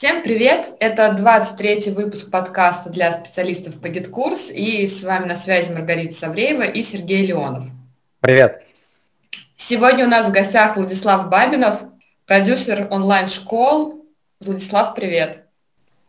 Всем привет! Это 23 выпуск подкаста для специалистов по GitKurs, и с вами на связи Маргарита Савреева и Сергей Леонов. Привет! Сегодня у нас в гостях Владислав Бабинов, продюсер онлайн-школ. Владислав, привет!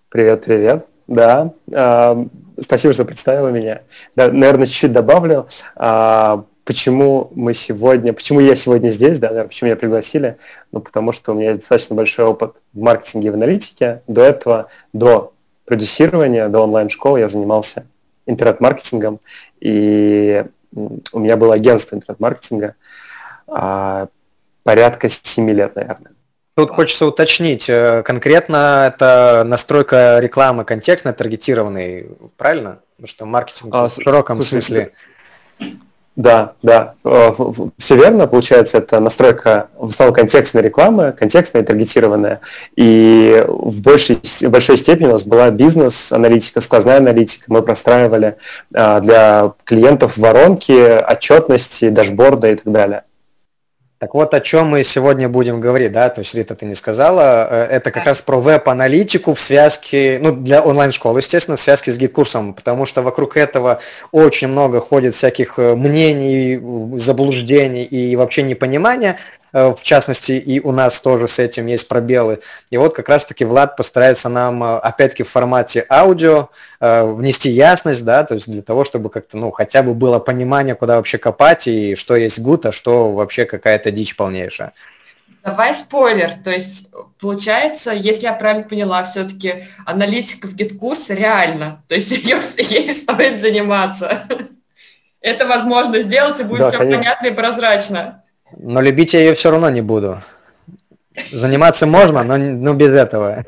Привет, привет! Да, э, спасибо, что представила меня. Да, наверное, чуть-чуть добавлю. Э, почему мы сегодня, почему я сегодня здесь, да, наверное, почему меня пригласили, ну, потому что у меня достаточно большой опыт в маркетинге и в аналитике. До этого, до продюсирования, до онлайн-школы я занимался интернет-маркетингом, и у меня было агентство интернет-маркетинга а, порядка 7 лет, наверное. Тут хочется уточнить, э, конкретно это настройка рекламы контекстно таргетированной, правильно? Потому что маркетинг а, в широком слушай, смысле. Да, да, э, все верно. Получается, это настройка в основном контекстной рекламы, контекстная и таргетированная. И в большей, в большой степени у нас была бизнес-аналитика, сквозная аналитика. Мы простраивали а, для клиентов воронки, отчетности, дашборда и так далее. Так вот, о чем мы сегодня будем говорить, да, то есть, Рита, ты не сказала, э, это как раз про веб-аналитику в связке, ну, для онлайн-школы, естественно, в связке с GetCourse ом, потому что вокруг этого очень много ходит всяких э, мнений, заблуждений и вообще непонимания, в частности, и у нас тоже с этим есть пробелы. И вот как раз-таки Влад постарается нам, э, опять-таки, в формате аудио э, внести ясность, да, то есть для того, чтобы как-то, ну, хотя бы было понимание, куда вообще копать и что есть гуд, а что вообще какая-то дичь полнейшая. Давай спойлер, то есть получается, если я правильно поняла, все-таки аналитика в гид-курсе реально, то есть ее, ей стоит заниматься. Это возможно сделать, и будет да, все конечно. понятно и прозрачно. Но любить я ее все равно не буду. Заниматься можно, но, но без этого.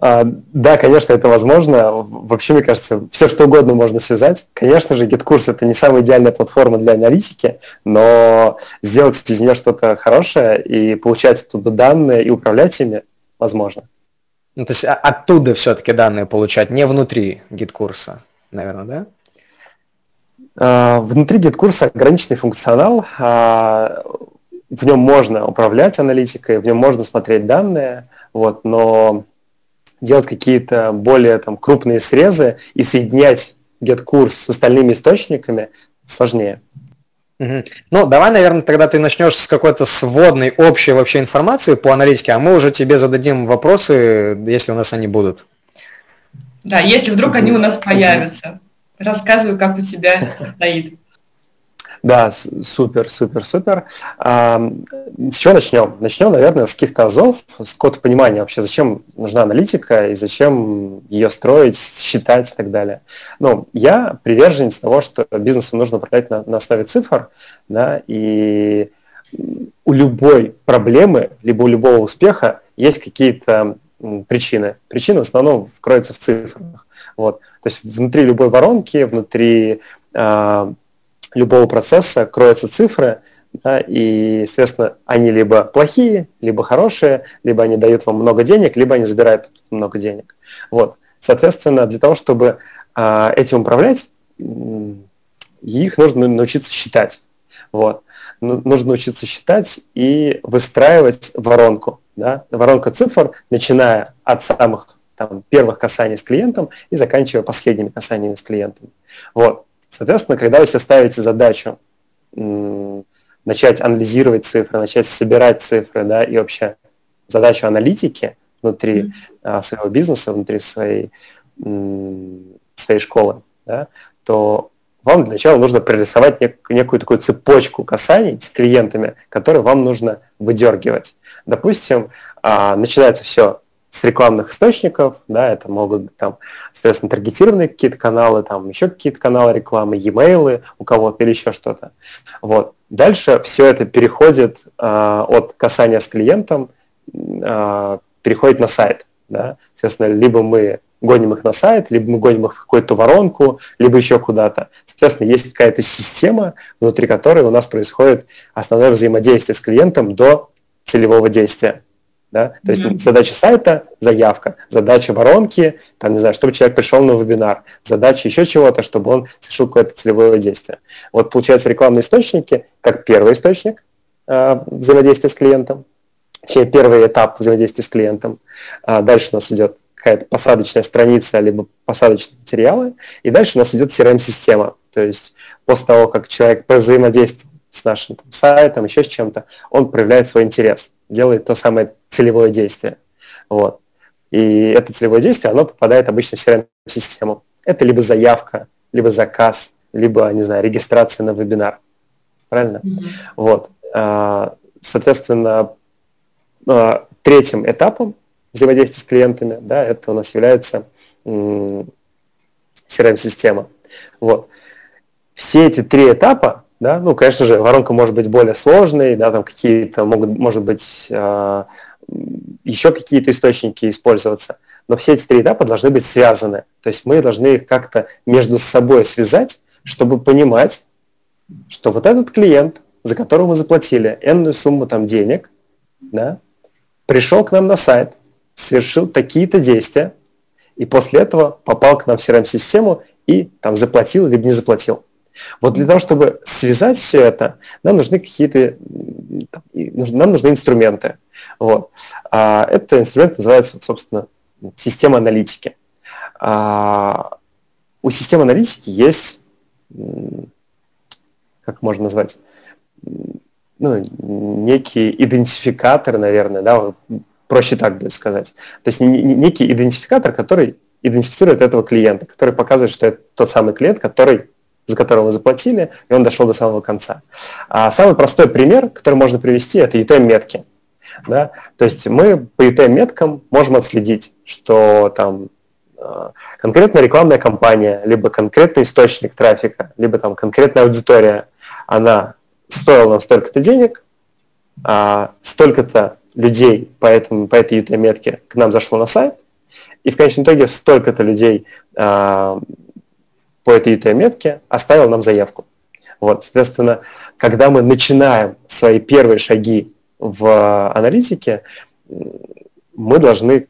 А, да, конечно, это возможно. Вообще, мне кажется, все что угодно можно связать. Конечно же, GitKurs это не самая идеальная платформа для аналитики, но сделать из нее что-то хорошее и получать оттуда данные и управлять ими возможно. Ну, то есть оттуда все-таки данные получать, не внутри GetCourse, наверное, да? А, внутри GetCourse а ограниченный функционал, а, в нем можно управлять аналитикой, в нем можно смотреть данные, вот, но делать какие-то более там, крупные срезы и соединять GetCourse с остальными источниками сложнее. Угу. Ну, давай, наверное, тогда ты начнешь с какой-то сводной общей вообще информации по аналитике, а мы уже тебе зададим вопросы, если у нас они будут. Да, если вдруг они у нас появятся. Рассказывай, как у тебя стоит. Да, супер, супер, супер. А, с чего начнем? Начнем, наверное, с каких-то азов, с какого-то понимания вообще, зачем нужна аналитика и зачем ее строить, считать и так далее. Ну, я приверженец того, что бизнесом нужно управлять на, на основе цифр, да, и у любой проблемы, либо у любого успеха есть какие-то причины. Причины в основном кроются в цифрах. Вот. То есть внутри любой воронки, внутри э, любого процесса кроются цифры, да, и, естественно, они либо плохие, либо хорошие, либо они дают вам много денег, либо они забирают много денег. Вот. Соответственно, для того, чтобы э, этим управлять, их нужно научиться считать. Вот. Ну, нужно научиться считать и выстраивать воронку. Да? Воронка цифр, начиная от самых там, первых касаний с клиентом и заканчивая последними касаниями с клиентом. Вот. Соответственно, когда вы себе ставите задачу начать анализировать цифры, начать собирать цифры, да, и вообще задачу аналитики внутри mm-hmm. а, своего бизнеса, внутри своей, своей школы, да, то вам для начала нужно прорисовать нек- некую такую цепочку касаний с клиентами, которые вам нужно выдергивать. Допустим, а, начинается все с рекламных источников, да, это могут быть там, соответственно, таргетированные какие-то каналы, там еще какие-то каналы рекламы, e-mail у кого-то или еще что-то. Вот. Дальше все это переходит э, от касания с клиентом, э, переходит на сайт. Да. Соответственно, либо мы гоним их на сайт, либо мы гоним их в какую-то воронку, либо еще куда-то. Соответственно, есть какая-то система, внутри которой у нас происходит основное взаимодействие с клиентом до целевого действия. Да? То есть mm-hmm. задача сайта – заявка, задача воронки, там, не знаю, чтобы человек пришел на вебинар, задача еще чего-то, чтобы он совершил какое-то целевое действие. Вот получается рекламные источники, как первый источник э, взаимодействия с клиентом. точнее, первый этап взаимодействия с клиентом. А дальше у нас идет какая-то посадочная страница, либо посадочные материалы, и дальше у нас идет CRM-система. То есть после того, как человек взаимодействует с нашим там, сайтом, еще с чем-то, он проявляет свой интерес, делает то самое целевое действие. Вот. И это целевое действие, оно попадает обычно в CRM-систему. Это либо заявка, либо заказ, либо, не знаю, регистрация на вебинар. Правильно? Mm-hmm. Вот. А, соответственно, а, третьим этапом взаимодействия с клиентами, да, это у нас является CRM-система. Вот. Все эти три этапа, да, ну, конечно же, воронка может быть более сложной, да, там какие-то могут, может быть, э, еще какие-то источники использоваться, но все эти три этапа должны быть связаны. То есть мы должны их как-то между собой связать, чтобы понимать, что вот этот клиент, за которого мы заплатили энную сумму там денег, да, пришел к нам на сайт, совершил такие-то действия, и после этого попал к нам в CRM-систему и там заплатил либо не заплатил. Вот для того, чтобы связать все это, нам нужны какие-то, нам нужны инструменты. Вот. А этот инструмент называется, собственно, система аналитики. А у системы аналитики есть, как можно назвать, ну, некий идентификатор, наверное, да, проще так будет сказать. То есть некий идентификатор, который идентифицирует этого клиента, который показывает, что это тот самый клиент, который за которого вы заплатили, и он дошел до самого конца. А самый простой пример, который можно привести, это UTM-метки. Да? То есть мы по UTM-меткам можем отследить, что там э, конкретная рекламная кампания, либо конкретный источник трафика, либо там конкретная аудитория, она стоила нам столько-то денег, а столько-то людей по, этому, по этой UTM-метке к нам зашло на сайт, и в конечном итоге столько-то людей а, по этой UTM-метке оставил нам заявку. Вот, соответственно, когда мы начинаем свои первые шаги в аналитике, мы должны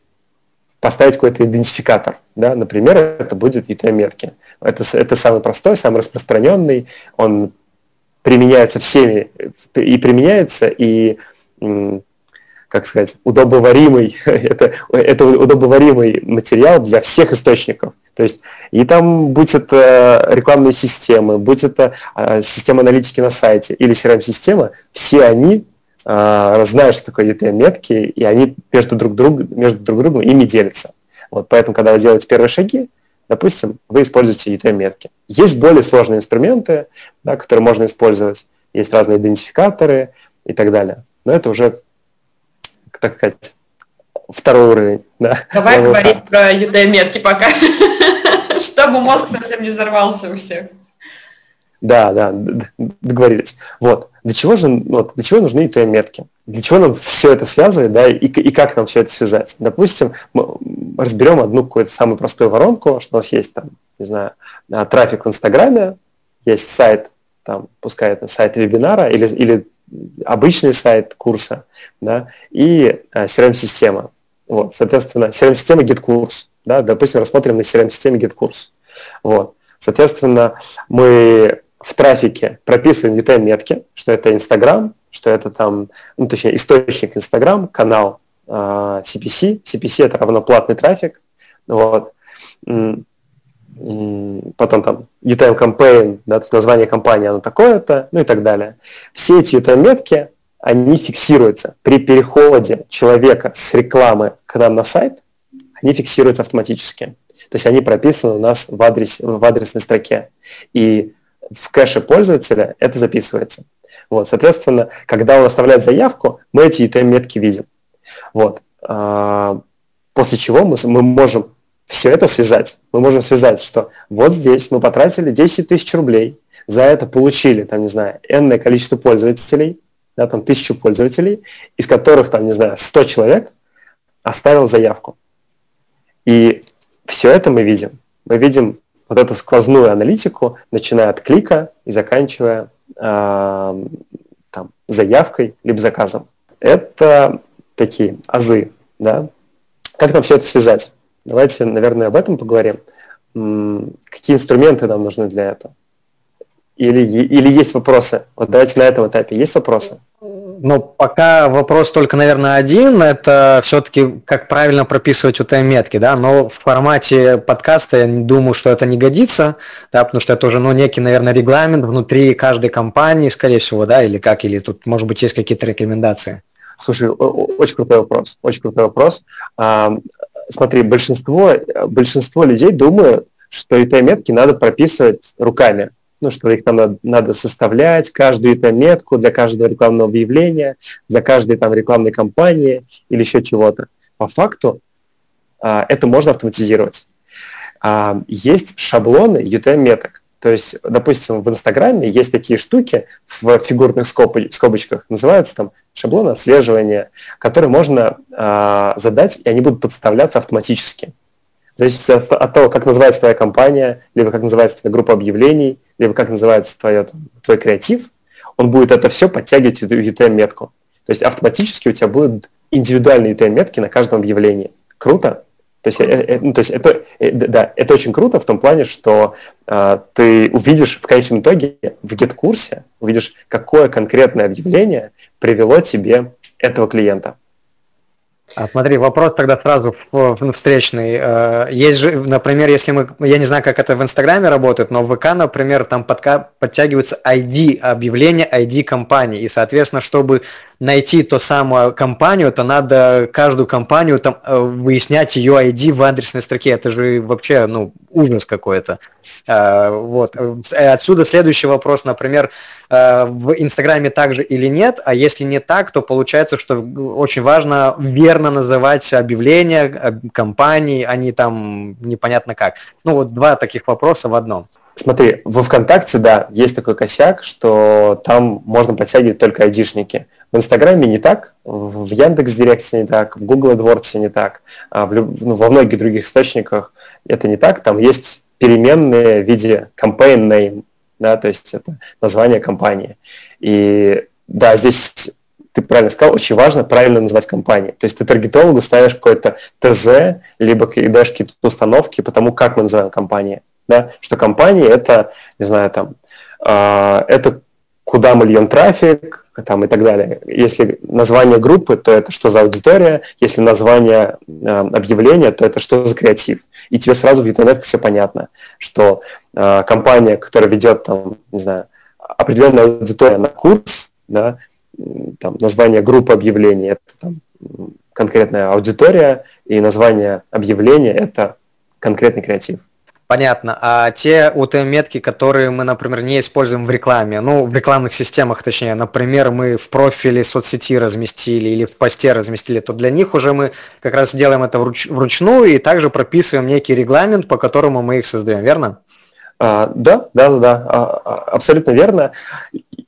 поставить какой-то идентификатор. Да? Например, это будет UTM-метки. Это, это самый простой, самый распространенный, он применяется всеми, и применяется, и как сказать, удобоваримый, это, это удобоваримый материал для всех источников. То есть и там, будь это рекламные системы, будь это э, система аналитики на сайте или CRM-система, все они э, знают, что такое ETM-метки, и они между друг, друг, между друг другом ими делятся. Вот, поэтому, когда вы делаете первые шаги, допустим, вы используете ETM-метки. Есть более сложные инструменты, да, которые можно использовать. Есть разные идентификаторы и так далее. Но это уже так сказать, второй уровень. Да, Давай говорить про UD-метки пока, чтобы мозг совсем не взорвался у всех. Да, да, договорились. Вот. Для чего же, вот, для чего нужны UTM-метки? Для чего нам все это связывать, да, и, и как нам все это связать? Допустим, мы разберем одну какую-то самую простую воронку, что у нас есть там, не знаю, трафик в Инстаграме, есть сайт, там, пускай это сайт вебинара или, или обычный сайт курса, да, и CRM-система. Вот, соответственно, CRM-система GitKurs, да, допустим, рассмотрим на CRM-системе GitKurs. Вот, соответственно, мы в трафике прописываем UTM-метки, что это Инстаграм, что это там, ну, точнее, источник Инстаграм, канал э, CPC. CPC это равно платный трафик. Вот потом там UTM campaign, да, название компании, оно такое-то, ну и так далее. Все эти UTM-метки, они фиксируются при переходе человека с рекламы к нам на сайт, они фиксируются автоматически. То есть они прописаны у нас в, адрес, в адресной строке. И в кэше пользователя это записывается. Вот, соответственно, когда он оставляет заявку, мы эти UTM-метки видим. Вот. А, после чего мы, мы можем все это связать. Мы можем связать, что вот здесь мы потратили 10 тысяч рублей, за это получили, там, не знаю, энное количество пользователей, да, там, тысячу пользователей, из которых, там, не знаю, 100 человек оставил заявку. И все это мы видим. Мы видим вот эту сквозную аналитику, начиная от клика и заканчивая э, там, заявкой либо заказом. Это такие азы. Да? Как нам все это связать? Давайте, наверное, об этом поговорим. Какие инструменты нам нужны для этого? Или, или есть вопросы? Вот давайте на этом этапе. Есть вопросы? Но пока вопрос только, наверное, один. Это все-таки как правильно прописывать UTM-метки, да, но в формате подкаста я думаю, что это не годится, да, потому что это уже, ну, некий, наверное, регламент внутри каждой компании, скорее всего, да, или как, или тут, может быть, есть какие-то рекомендации. Слушай, очень крутой вопрос, очень крутой вопрос. Смотри, большинство, большинство людей думают, что UTM-метки надо прописывать руками ну, что их там надо, надо составлять, каждую эту метку для каждого рекламного объявления, для каждой там рекламной кампании или еще чего-то. По факту а, это можно автоматизировать. А, есть шаблоны UTM-меток. То есть, допустим, в Инстаграме есть такие штуки в фигурных скобочках, называются там шаблоны отслеживания, которые можно а, задать, и они будут подставляться автоматически. В зависимости от того, как называется твоя компания, либо как называется твоя группа объявлений, либо как называется твое, твой креатив, он будет это все подтягивать в UTM-метку. То есть автоматически у тебя будут индивидуальные UTM-метки на каждом объявлении. Круто? То есть, э, э, ну, то есть это, э, да, это очень круто в том плане, что э, ты увидишь в конечном итоге в GET-курсе, увидишь, какое конкретное объявление привело тебе этого клиента. А смотри, вопрос тогда сразу встречный. Э, есть же, например, если мы, я не знаю, как это в Инстаграме работает, но в ВК, например, там подка, подтягиваются ID объявления, ID компании. И, соответственно, чтобы найти ту самую компанию, то надо каждую компанию там э, выяснять ее ID в адресной строке. Это же вообще, ну, ужас какой-то. Э, вот. Отсюда следующий вопрос, например, в Инстаграме также или нет, а если не так, то получается, что очень важно верно называть объявления компании, а не там непонятно как. Ну вот два таких вопроса в одном. Смотри, во ВКонтакте, да, есть такой косяк, что там можно подтягивать только айдишники. В Инстаграме не так, в Яндекс Директе не так, в Google AdWords не так, а в, ну, во многих других источниках это не так. Там есть переменные в виде campaign name, да, то есть это название компании. И да, здесь ты правильно сказал, очень важно правильно назвать компанию. То есть ты таргетологу ставишь какой-то ТЗ, либо даешь какие-то установки по тому, как мы называем компанию. Да? Что компания это, не знаю, там, э, это куда мы льем трафик, там, и так далее. Если название группы, то это что за аудитория, если название э, объявления, то это что за креатив. И тебе сразу в интернете все понятно, что э, компания, которая ведет, там, не знаю, определенная аудитория на курс, да, там, название группы объявлений – это там, конкретная аудитория, и название объявления – это конкретный креатив. Понятно. А те UTM-метки, которые мы, например, не используем в рекламе, ну, в рекламных системах, точнее, например, мы в профиле соцсети разместили или в посте разместили, то для них уже мы как раз делаем это вруч- вручную и также прописываем некий регламент, по которому мы их создаем, верно? А, да, да, да, да, а, а, абсолютно верно.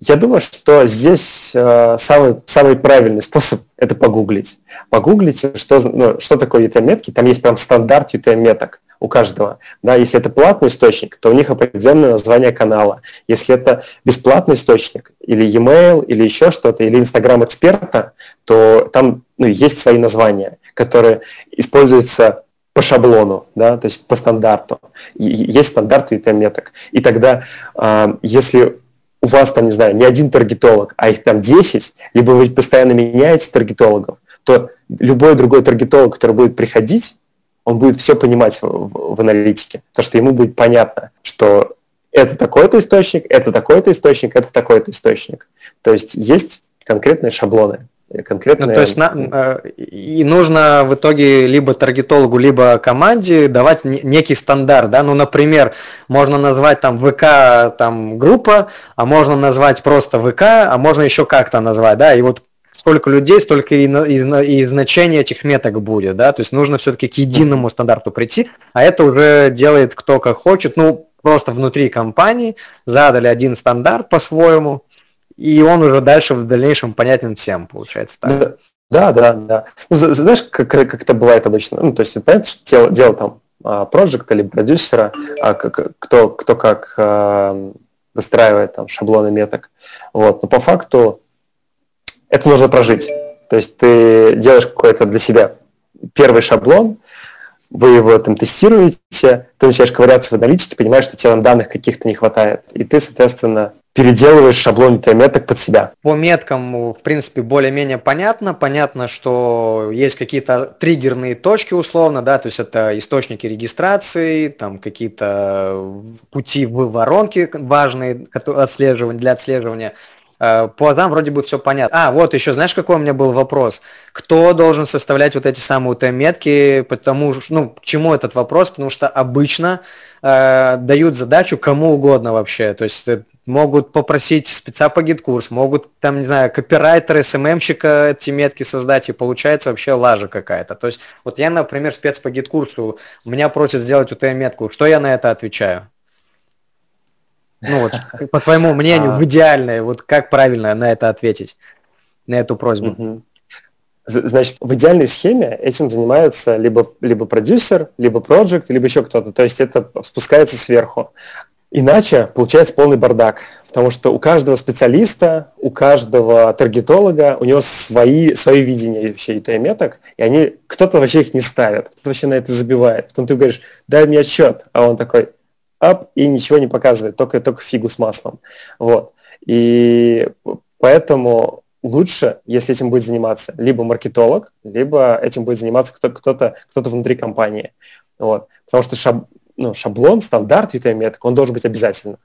Я думаю, что здесь самый, самый правильный способ – это погуглить. Погуглите, что, ну, что такое UTM-метки. Там есть прям стандарт UTM-меток у каждого. Да, если это платный источник, то у них определенное название канала. Если это бесплатный источник, или e-mail, или еще что-то, или Instagram эксперта, то там ну, есть свои названия, которые используются по шаблону, да, то есть по стандарту. Есть стандарт UTM-меток. И тогда, э, если у вас там, не знаю, не один таргетолог, а их там 10, либо вы постоянно меняете таргетологов, то любой другой таргетолог, который будет приходить, он будет все понимать в, в аналитике, потому что ему будет понятно, что это такой-то источник, это такой-то источник, это такой-то источник. То есть есть конкретные шаблоны конкретно. Ну, то есть на, э, и нужно в итоге либо таргетологу, либо команде давать некий стандарт, да, ну, например, можно назвать там ВК там группа, а можно назвать просто ВК, а можно еще как-то назвать, да, и вот сколько людей, столько и, и, и значение этих меток будет, да, то есть нужно все-таки к единому стандарту прийти, а это уже делает кто как хочет, ну, просто внутри компании задали один стандарт по-своему, и он уже дальше в дальнейшем понятен всем, получается так. Да, да, да. Ну, знаешь, как, как это бывает обычно? Ну, то есть, понятно, что дело, дело там а, проекта либо продюсера, а, кто, кто как а, выстраивает там шаблоны меток. Вот. Но по факту это нужно прожить. То есть ты делаешь какой-то для себя первый шаблон, вы его там тестируете, ты начинаешь ковыряться в аналитике, понимаешь, что тебе данных каких-то не хватает, и ты, соответственно, переделываешь шаблон меток под себя. По меткам, в принципе, более-менее понятно. Понятно, что есть какие-то триггерные точки условно, да, то есть это источники регистрации, там какие-то пути в воронки важные отслеживания, для отслеживания. Э, по там вроде бы все понятно. А, вот еще, знаешь, какой у меня был вопрос? Кто должен составлять вот эти самые UTM-метки? Потому что, ну, к чему этот вопрос? Потому что обычно э, дают задачу кому угодно вообще. То есть э, могут попросить спеца по GetCourse, могут там, не знаю, копирайтер, СММщика эти метки создать, и получается вообще лажа какая-то. То есть вот я, например, спец по GetCourse у, меня просят сделать UTM-метку, что я на это отвечаю? Ну вот, по твоему мнению, а. в идеальное, вот как правильно на это ответить, на эту просьбу? Значит, в идеальной схеме этим занимается либо, либо продюсер, либо проект, либо еще кто-то. То есть это спускается сверху. Иначе получается полный бардак, потому что у каждого специалиста, у каждого таргетолога, у него свои, свои видения вообще и меток, и они, кто-то вообще их не ставит, кто-то вообще на это забивает. Потом ты говоришь, дай мне отчет, а он такой, ап, и ничего не показывает, только, только фигу с маслом. Вот. И поэтому лучше, если этим будет заниматься либо маркетолог, либо этим будет заниматься кто-то, кто-то внутри компании. Вот. Потому что шаб, ну, шаблон, стандарт UTM-меток, он должен быть обязательно.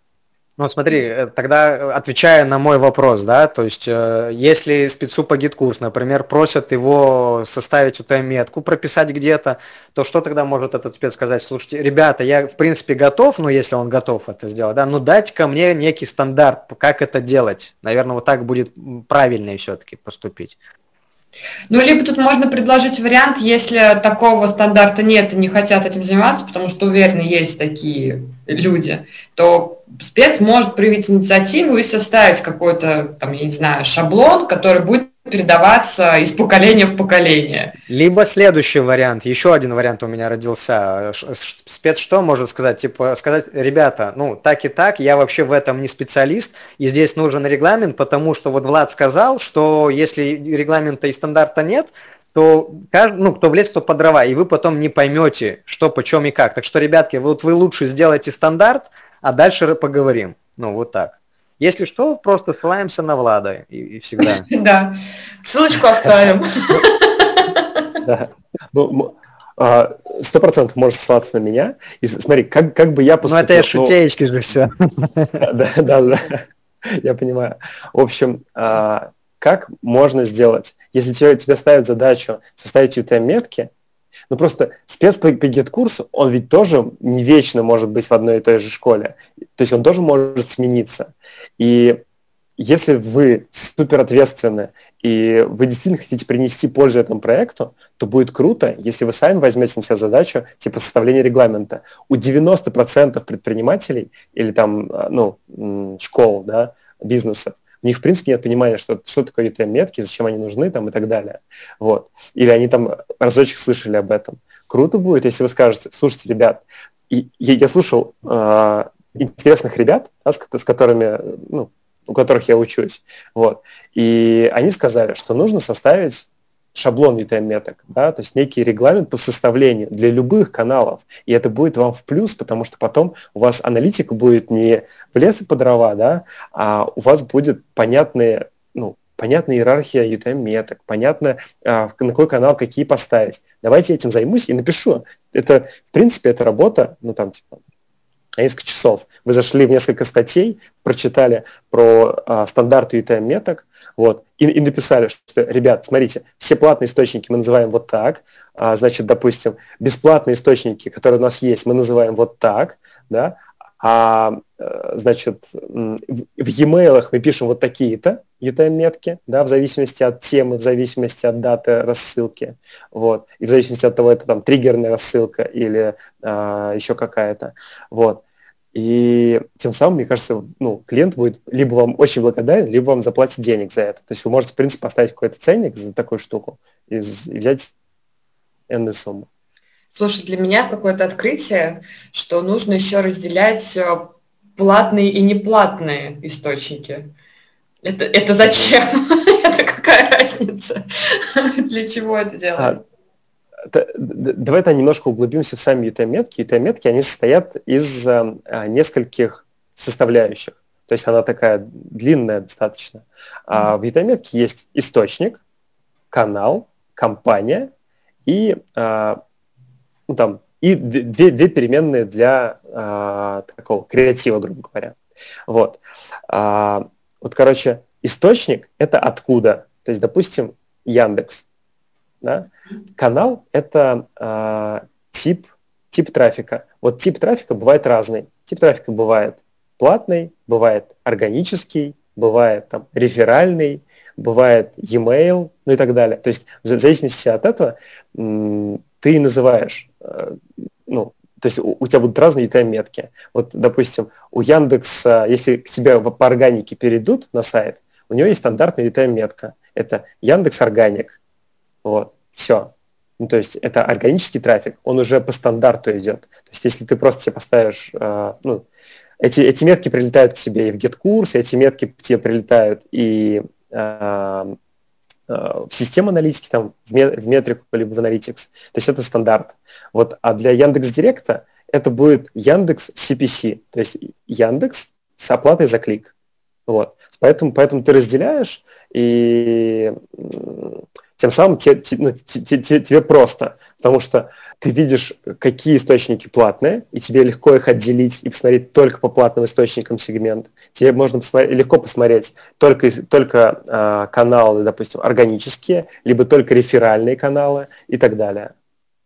Ну, смотри, э, тогда э, отвечая на мой вопрос, да, то есть э, если спецу по GetCourse, например, просят его составить UTM-метку, прописать где-то, то что тогда может этот спец сказать? Слушайте, ребята, я в принципе готов, ну, если он готов это сделать, да, ну, дать ко мне некий стандарт, как это делать. Наверное, вот так будет правильнее все-таки поступить. Ну, либо тут можно предложить вариант, если такого стандарта нет и не хотят этим заниматься, потому что уверены, есть такие люди, то спец может проявить инициативу и составить какой-то, там, я не знаю, шаблон, который будет передаваться из поколения в поколение. Либо следующий вариант, еще один вариант у меня родился. Спец что может сказать? Типа сказать, ребята, ну так и так, я вообще в этом не специалист, и здесь нужен регламент, потому что вот Влад сказал, что если регламента и стандарта нет, то ну, кто в лес, кто по дрова, и вы потом не поймете, что, почем и как. Так что, ребятки, вот вы лучше сделайте стандарт, а дальше поговорим. Ну, вот так. Если что, просто ссылаемся на Влада и, и всегда. Да, ссылочку оставим. Да. Ну, а, сто процентов можешь ссылаться на меня. И смотри, как, как бы я поступил... Ну, это я шутеечки же все. Да, да, да. Я понимаю. В общем, а, как можно сделать? Если тебе, тебе ставят задачу составить UTM-метки, ну просто спец по курсу, он ведь тоже не вечно может быть в одной и той же школе. То есть он тоже может смениться. И если вы супер ответственны и вы действительно хотите принести пользу этому проекту, то будет круто, если вы сами возьмете на себя задачу типа составления регламента. У 90% предпринимателей или там, а, ну, школ, да, бизнеса, у них, в принципе, нет понимания, что, что такое ETM-метки, зачем они нужны там и так далее. Вот. Или они там разочек слышали об этом. Круто будет, если вы скажете, слушайте, ребят, и я, я слушал э, интересных ребят, да, с, с которыми, ну, у которых я учусь, вот, и они сказали, что нужно составить шаблон UTM-меток, да, то есть некий регламент по составлению для любых каналов. И это будет вам в плюс, потому что потом у вас аналитика будет не в лес и по дрова, да, а у вас будет понятные, ну, понятная иерархия UTM-меток, понятно, а, на какой канал какие поставить. Давайте этим займусь и напишу. Это, в принципе, это работа, ну, там, типа, несколько часов. Вы зашли в несколько статей, прочитали про а, стандарты UTM-меток, вот, и, и написали, что, ребят, смотрите, все платные источники мы называам вот так, а, значит, допустим, бесплатные источники, которые у нас есть, мы называем вот так, да, а, э, значит, в e-mail мы пишем вот такие-то UTM-метки, да, в зависимости от темы, в зависимости от даты рассылки, вот, и в зависимости от того, это там триггерная рассылка или а, еще какая-то, вот. И тем самым, мне кажется, ну, клиент будет либо вам очень благодарен, либо вам заплатит денег за это. То есть вы можете, в принципе, поставить какой-то ценник за такую штуку и, и взять энную сумму. Слушай, для меня какое-то открытие, что нужно еще разделять э, платные и неплатные источники. Это, это зачем? это какая разница? для чего это делать? А, давай-то немножко углубимся в сами UTM-метки. UTM-метки, они состоят из а, нескольких составляющих. то есть она такая длинная достаточно. А в UTM-метке есть источник, канал, компания и, а, ну, там, и две, две переменные для а, такого креатива, грубо говоря. Вот. А, вот, короче, источник – это откуда. То есть, допустим, Яндекс. Да? Канал – это а, тип, тип трафика. Вот тип трафика бывает разный. Тип трафика бывает платный, бывает органический, бывает там реферальный, бывает e-mail, ну и так далее. То есть в зависимости от этого ты называешь, э, ну, то есть у, у тебя будут разные UTM-метки. Вот, допустим, у Яндекса, если к тебе по органике перейдут на сайт, у него есть стандартная UTM-метка. Это Яндекс Органик. Вот, все. Ну, то есть это органический трафик, он уже по стандарту идет. То есть если ты просто себе поставишь, э, ну, эти, эти метки прилетают к тебе и в GetCourse, эти метки к тебе прилетают и э, в систему аналитики, там, в, метрику либо в Analytics. То есть это стандарт. Вот, а для Яндекс Директа это будет Яндекс CPC, то есть Яндекс с оплатой за клик. Вот. Поэтому, поэтому ты разделяешь, и тем самым те, те, ну, те, те, тебе просто, потому что ты видишь, какие источники платные, и тебе легко их отделить и посмотреть только по платным источникам сегмент. Тебе можно посмотреть, легко посмотреть только, только э, каналы, допустим, органические, либо только реферальные каналы и так далее.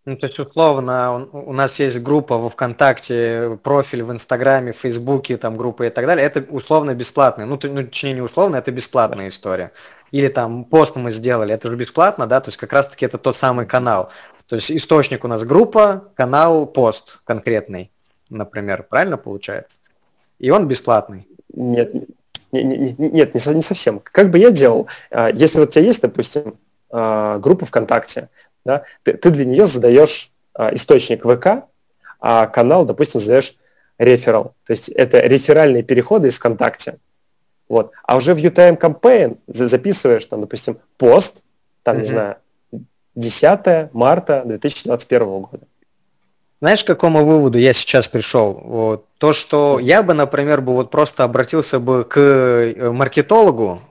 Ну, то есть, условно, у нас есть группа во ВКонтакте, профиль в Инстаграме, Фейсбуке, там группа и так далее. Это условно бесплатно. Ну, ну, точнее, не условно, это бесплатная история. Или там пост мы сделали, это же бесплатно, да, то есть как раз-таки это тот самый канал. То есть источник у нас группа, канал, пост конкретный, например, правильно получается? И он бесплатный. Нет, не, не, нет, не, не совсем. Как бы я делал, а, если вот у тебя есть, допустим, а, группа ВКонтакте, да, ты, ты для нее задаешь а, источник ВК, а канал, допустим, задаешь реферал. То есть это реферальные переходы из ВКонтакте. Вот. А уже в UTM Campaign записываешь, там, допустим, пост, там, mm-hmm. не знаю, 10 марта 2021 года. Знаешь, к какому выводу я сейчас пришел? Вот. То, что я бы, например, бы вот просто обратился бы к э, маркетологу,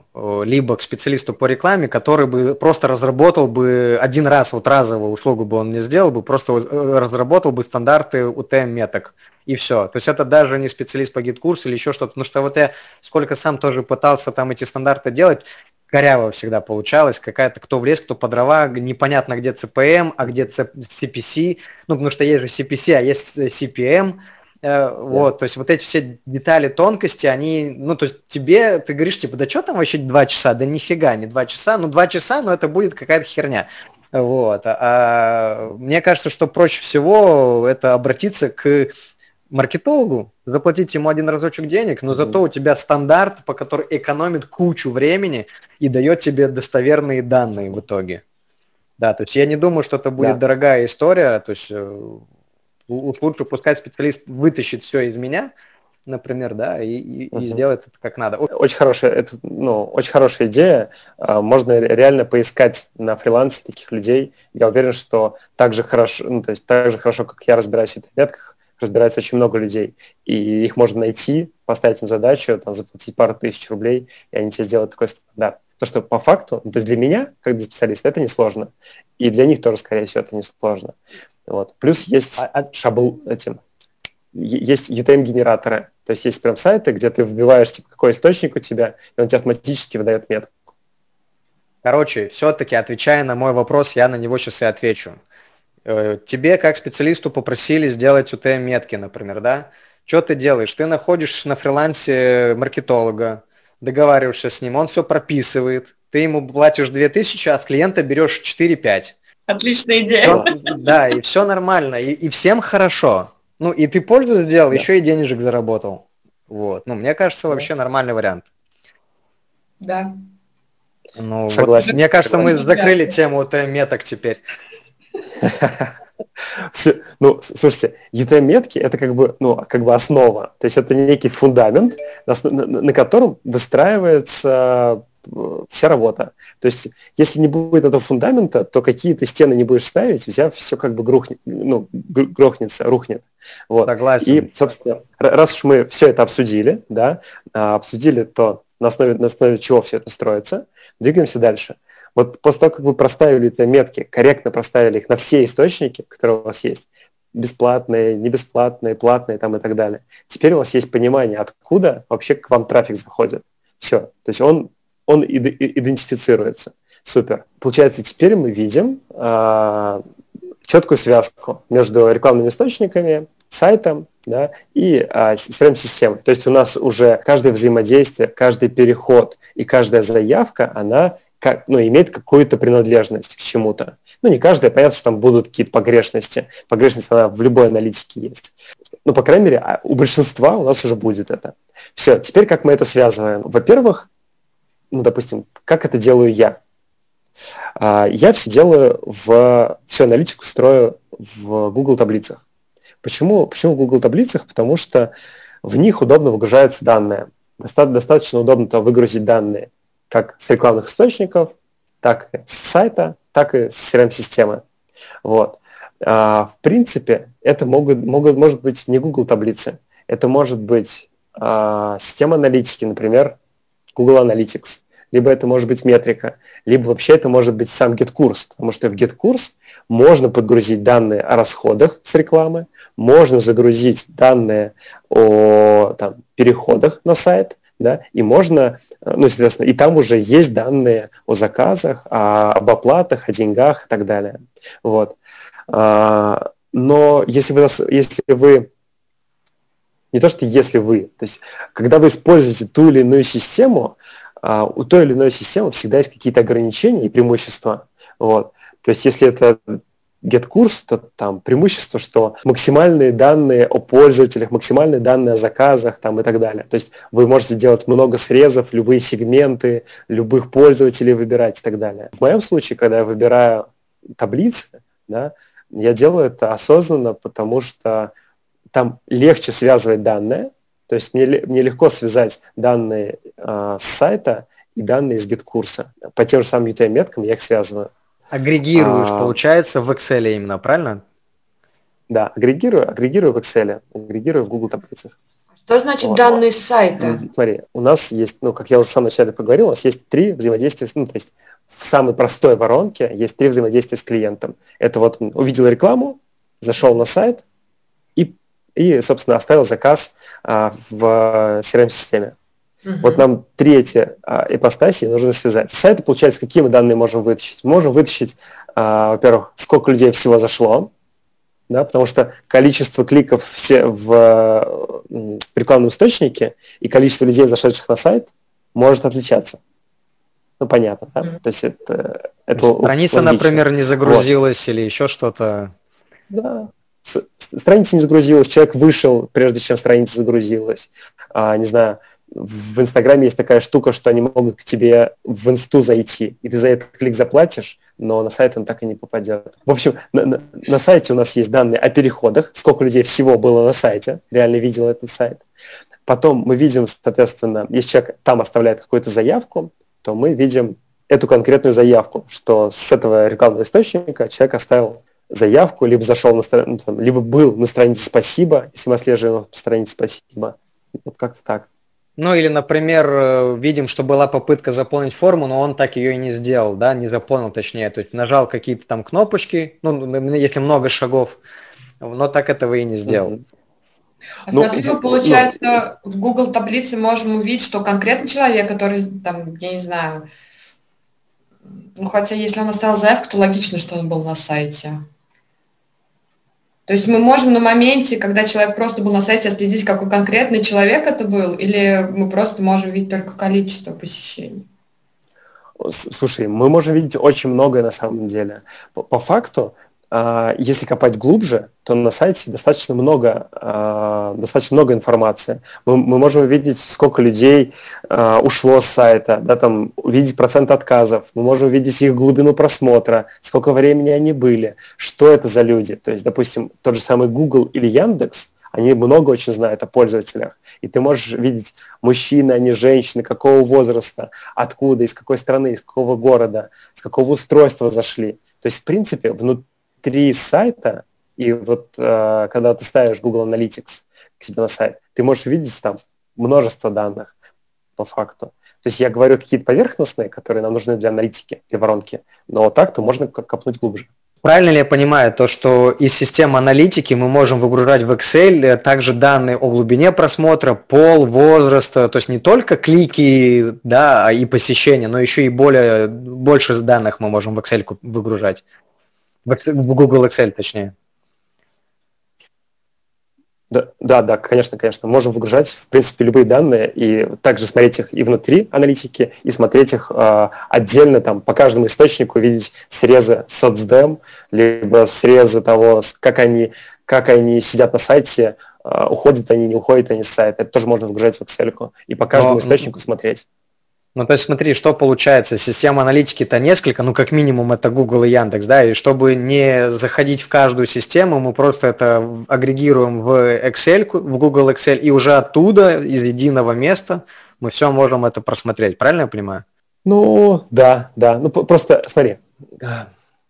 либо к специалисту по рекламе, который бы просто разработал бы один раз, вот разовую услугу бы он мне сделал бы, просто э, разработал бы стандарты UTM-меток и все. То есть это даже не специалист по GetCourse у или еще что-то, потому что вот я сколько сам тоже пытался там эти стандарты делать, коряво всегда получалось, какая-то кто в лес, кто по дрова, непонятно где CPM, а где CPC, ну потому что есть же CPC, а есть CPM, э, вот, то есть вот эти все детали, тонкости, они, ну, то есть тебе, ты говоришь, типа, да что там вообще два часа? Да нифига, не два часа, ну, два часа, но это будет какая-то херня. Вот. А, мне кажется, что проще всего это обратиться к маркетологу, заплатить ему один разочек денег, но зато у тебя стандарт, по который экономит кучу времени и дает тебе достоверные данные в итоге. Да, то есть я не думаю, что это будет да. дорогая история, то есть э, уж лучше пускай специалист вытащит все из меня, например, да, и, и, угу. и сделает это как надо. Очень хорошая, это, ну, очень хорошая идея. А, можно реально поискать на фрилансе таких людей. Я уверен, что так же хорошо, ну, то есть так же хорошо, как я разбираюсь в интернетках, разбирается очень много людей, и их можно найти, поставить им задачу, там, заплатить пару тысяч рублей, и они тебе сделают такой стандарт. То, что по факту, то есть для меня, как для специалиста, это несложно. И для них тоже, скорее всего, это несложно. Вот. Плюс есть а, а... шабл этим, есть UTM-генераторы. То есть есть прям сайты, где ты вбиваешь, типа, какой источник у тебя, и он тебе автоматически выдает метку. Короче, все-таки отвечая на мой вопрос, я на него сейчас и отвечу. Э, тебе как специалисту попросили сделать UTM-метки, например, да? Что ты делаешь? Ты находишь на фрилансе маркетолога, договариваешься с ним, он все прописывает, ты ему платишь 2000, а с клиента берешь 4-5. Отличная идея. Все, да, и все нормально, и, и всем хорошо. Ну, и ты пользу сделал, да. еще и денежек заработал. Вот. Ну, мне кажется, вообще нормальный вариант. Да. Ну, Согласен. Вот, мне кажется, Согласен. мы закрыли тему меток теперь. Ну, слушайте, UTM-метки это как бы, ну, как бы основа. То есть это некий фундамент, на, на, на котором выстраивается вся работа. То есть, если не будет этого фундамента, то какие то стены не будешь ставить, у тебя все как бы грохнет, ну, грохнется, рухнет. Вот. Согласен. И, собственно, раз уж мы все это обсудили, да, а, обсудили то, на основе, на основе чего все это строится, двигаемся дальше. Вот после того, как вы проставили эти метки, корректно проставили их на все источники, которые у вас есть, бесплатные, не бесплатные, платные там и так далее. Теперь у вас есть понимание, откуда вообще к вам трафик заходит. Все. То есть он, он идентифицируется. Супер. Получается, теперь мы видим э, четкую связку между рекламными источниками, сайтом да, и э, CRM-системой. То есть у нас уже каждое взаимодействие, каждый переход и каждая заявка, она как, ну, имеет какую-то принадлежность к чему-то. Ну, не каждая, понятно, что там будут какие-то погрешности. Погрешность, она в любой аналитике есть. Ну, по крайней мере, а у большинства у нас уже будет это. Все, теперь как мы это связываем? Во-первых, ну, допустим, как это делаю я? А, я все делаю в... Всю аналитику строю в Google таблицах. Почему, почему в Google таблицах? Потому что в них удобно выгружаются данные. Достаточно удобно то выгрузить данные как с рекламных источников, так и с сайта, так и с CRM-системы. Вот. А, в принципе, это могут, могут, может быть не Google таблицы, это может быть а, система аналитики, например, Google Analytics, либо это может быть метрика, либо вообще это может быть сам GetCourse, потому что в GetCourse можно подгрузить данные о расходах с рекламы, можно загрузить данные о там, переходах на сайт, да, и можно, э, ну, соответственно, и там уже есть данные о заказах, о, об оплатах, о деньгах и так далее. Вот. А, но если вы, если вы не то, что если вы, то есть когда вы используете ту или иную систему, а, у той или иной системы всегда есть какие-то ограничения и преимущества. Вот. То есть если это GetCourse, то там преимущество, что максимальные данные о пользователях, максимальные данные о заказах там, и так далее. То есть вы можете делать много срезов, любые сегменты, любых пользователей выбирать и так далее. В моем случае, когда я выбираю таблицы, да, я делаю это осознанно, потому что там легче связывать данные, то есть мне, мне легко связать данные э, с сайта и данные из GetCourse а. По тем же самым UTM-меткам я их связываю. Агрегируешь, а, получается, в Excel именно, правильно? Да, агрегирую, агрегирую в Excel, агрегирую в Google таблицах. Что значит вот. данные с сайта? Смотри, у нас есть, ну, как я уже в самом начале поговорил, у нас есть три взаимодействия, ну, то есть в самой простой воронке есть три взаимодействия с клиентом. Это вот он увидел рекламу, зашел на сайт и, собственно, оставил заказ а, в CRM-системе. Угу. Вот нам третья а, ипостаси нужно связать. С сайта, получается, какие мы данные можем вытащить? Мы можем вытащить, а, во-первых, сколько людей всего зашло, да, потому что количество кликов все в, в рекламном источнике и количество людей, зашедших на сайт, может отличаться. Ну, понятно, да? Mm-hmm. То есть это, это Страница, логично. например, не загрузилась вот. или еще что-то. Да. Страница не загрузилась, человек вышел, прежде чем страница загрузилась. А, не знаю, в Инстаграме есть такая штука, что они могут к тебе в инсту зайти, и ты за этот клик заплатишь, но на сайт он так и не попадет. В общем, на, на, на сайте у нас есть данные о переходах, сколько людей всего было на сайте, реально видел этот сайт. Потом мы видим, соответственно, если человек там оставляет какую-то заявку, то мы видим эту конкретную заявку, что с этого рекламного источника человек оставил заявку, либо зашел на страницу, там, либо был на странице «Спасибо», если мы отслеживаем страницу «Спасибо». Вот как-то так. Ну или, например, э, видим, что была попытка заполнить форму, но он так ее и не сделал, да, не заполнил точнее, то есть нажал какие-то там кнопочки, ну, если много шагов, но так этого и не сделал. А ну, смотри, ну, получается, ну, в Google таблице можем увидеть, что конкретный человек, который, там, я не знаю, ну, хотя если он оставил заявку, то логично, что он был на сайте. То есть мы можем на моменте, когда человек просто был на сайте, отследить, какой конкретный человек это был, или мы просто можем видеть только количество посещений? Слушай, мы можем видеть очень многое на самом деле. По, по факту если копать глубже, то на сайте достаточно много, а, достаточно много информации. Мы, мы можем увидеть, сколько людей а, ушло с сайта, да, там, увидеть процент отказов, мы можем увидеть их глубину просмотра, сколько времени они были, что это за люди. То есть, допустим, тот же самый Google или Яндекс, они много очень знают о пользователях. И ты можешь видеть, мужчины, они женщины, какого возраста, откуда, из какой страны, из какого города, с какого устройства зашли. То есть, в принципе, внутри сайта, и вот э, когда ты ставишь Google Analytics к себе на сайт, ты можешь увидеть там множество данных по факту. То есть я говорю какие-то поверхностные, которые нам нужны для аналитики, для воронки, но так-то можно копнуть глубже. Правильно ли я понимаю то, что из системы аналитики мы можем выгружать в Excel э, также данные о глубине просмотра, пол, возраст, то есть не только клики да, а и посещения, но еще и более, больше данных мы можем в Excel выгружать, в Google Excel точнее. Да, да, да, конечно, конечно. Можем выгружать, в принципе, любые данные и также смотреть их и внутри аналитики, и смотреть их э, отдельно там по каждому источнику, видеть срезы соцдем, либо срезы того, как они, как они сидят на сайте, э, уходят они, не уходят они с сайта. Это тоже можно выгружать в Excel и по каждому Но... источнику смотреть. Ну, то есть смотри, что получается, система аналитики-то несколько, ну, как минимум это Google и Яндекс, да, и чтобы не заходить в каждую систему, мы просто это агрегируем в Excel, в Google Excel, и уже оттуда, из единого места, мы все можем это просмотреть, правильно я понимаю? Ну, да, да, ну, просто смотри,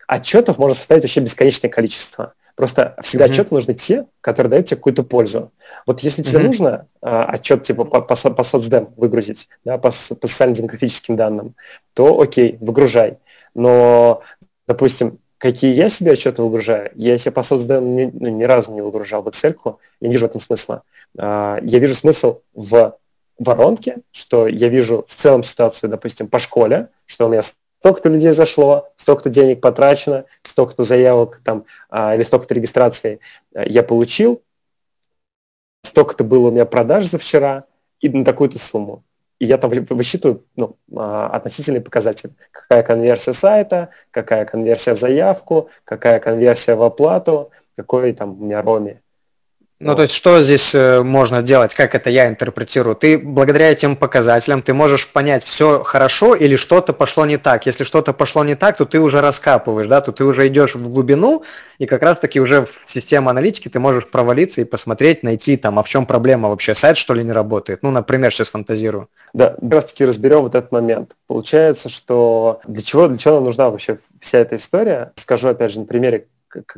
отчетов можно составить вообще бесконечное количество. Просто всегда mm-hmm. отчеты нужны те, которые дают тебе какую-то пользу. Вот если тебе mm-hmm. нужно а, отчет типа по, по, по соцдем выгрузить, да, по, по социально-демографическим данным, то окей, выгружай. Но, допустим, какие я себе отчеты выгружаю, я себе по соцдем ни, ну, ни разу не выгружал в Excel, я не вижу в этом смысла. А, я вижу смысл в воронке, что я вижу в целом ситуацию, допустим, по школе, что у меня столько-то людей зашло, столько-то денег потрачено, столько-то заявок там, а, или столько-то регистраций э, я получил, столько-то было у меня продаж за вчера и на такую-то сумму. И я там высчитываю ну, а, относительный показатель. Какая конверсия сайта, какая конверсия в заявку, какая конверсия в оплату, какой там у меня роми. Ну, то есть, что здесь э, можно делать, как это я интерпретирую? Ты благодаря этим показателям, ты можешь понять, все хорошо или что-то пошло не так. Если что-то пошло не так, то ты уже раскапываешь, да, то ты уже идешь в глубину, и как раз-таки уже в систему аналитики ты можешь провалиться и посмотреть, найти там, а в чем проблема вообще, сайт что ли не работает. Ну, например, сейчас фантазирую. Да, как раз-таки разберем вот этот момент. Получается, что для чего, для чего нам нужна вообще вся эта история? Скажу, опять же, на примере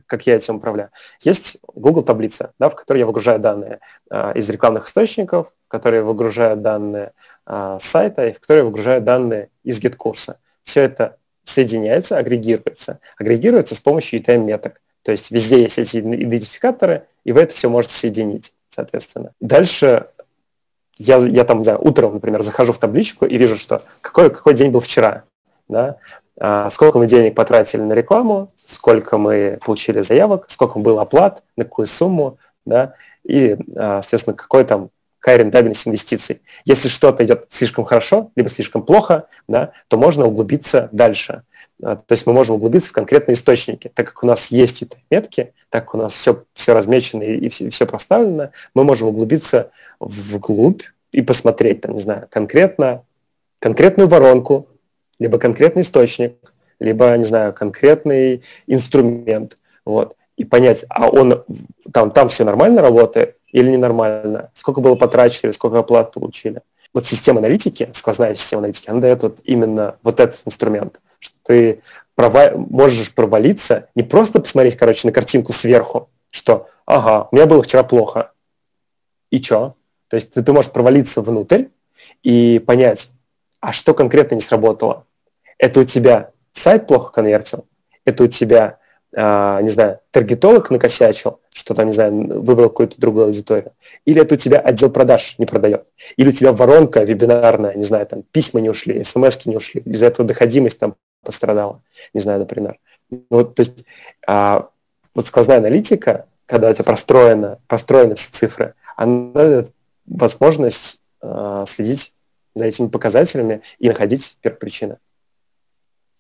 как я этим управляю. Есть Google таблица, да, в которой я выгружаю данные э, из рекламных источников, в которой я выгружаю данные э, с сайта и в которой я выгружаю данные из GitKурса. Все это соединяется, агрегируется. Агрегируется с помощью UTM-меток. То есть везде есть эти идентификаторы, и вы это все можете соединить, соответственно. Дальше я, я там, да, утром, например, захожу в табличку и вижу, что какой, какой день был вчера. Да? А, сколько мы денег потратили на рекламу, сколько мы получили заявок, сколько было оплат, на какую сумму, да, и, а, соответственно, какой там какая рентабельность инвестиций. Если что-то идет слишком хорошо, либо слишком плохо, да, то можно углубиться дальше. А, то есть мы можем углубиться в конкретные источники. Так как у нас есть эти метки, так как у нас все, все размечено и все, все проставлено, мы можем углубиться вглубь и посмотреть, там, не знаю, конкретно, конкретную воронку, либо конкретный источник, либо, не знаю, конкретный инструмент, вот, и понять, а он там, там все нормально работает или ненормально, сколько было потрачено, сколько оплат получили. Вот система аналитики, сквозная система аналитики, она дает вот именно вот этот инструмент, что ты прова- можешь провалиться, не просто посмотреть, короче, на картинку сверху, что, ага, у меня было вчера плохо, и что? То есть ты, ты можешь провалиться внутрь и понять, а что конкретно не сработало. Это у тебя сайт плохо конвертил, это у тебя, а, не знаю, таргетолог накосячил, что там, не знаю, выбрал какую-то другую аудиторию, или это у тебя отдел продаж не продает, или у тебя воронка вебинарная, не знаю, там письма не ушли, смс не ушли, из-за этого доходимость там пострадала, не знаю, например. Ну вот, то есть а, вот сквозная аналитика, когда это простроено, простроены все цифры, она дает возможность а, следить за этими показателями и находить первопричины.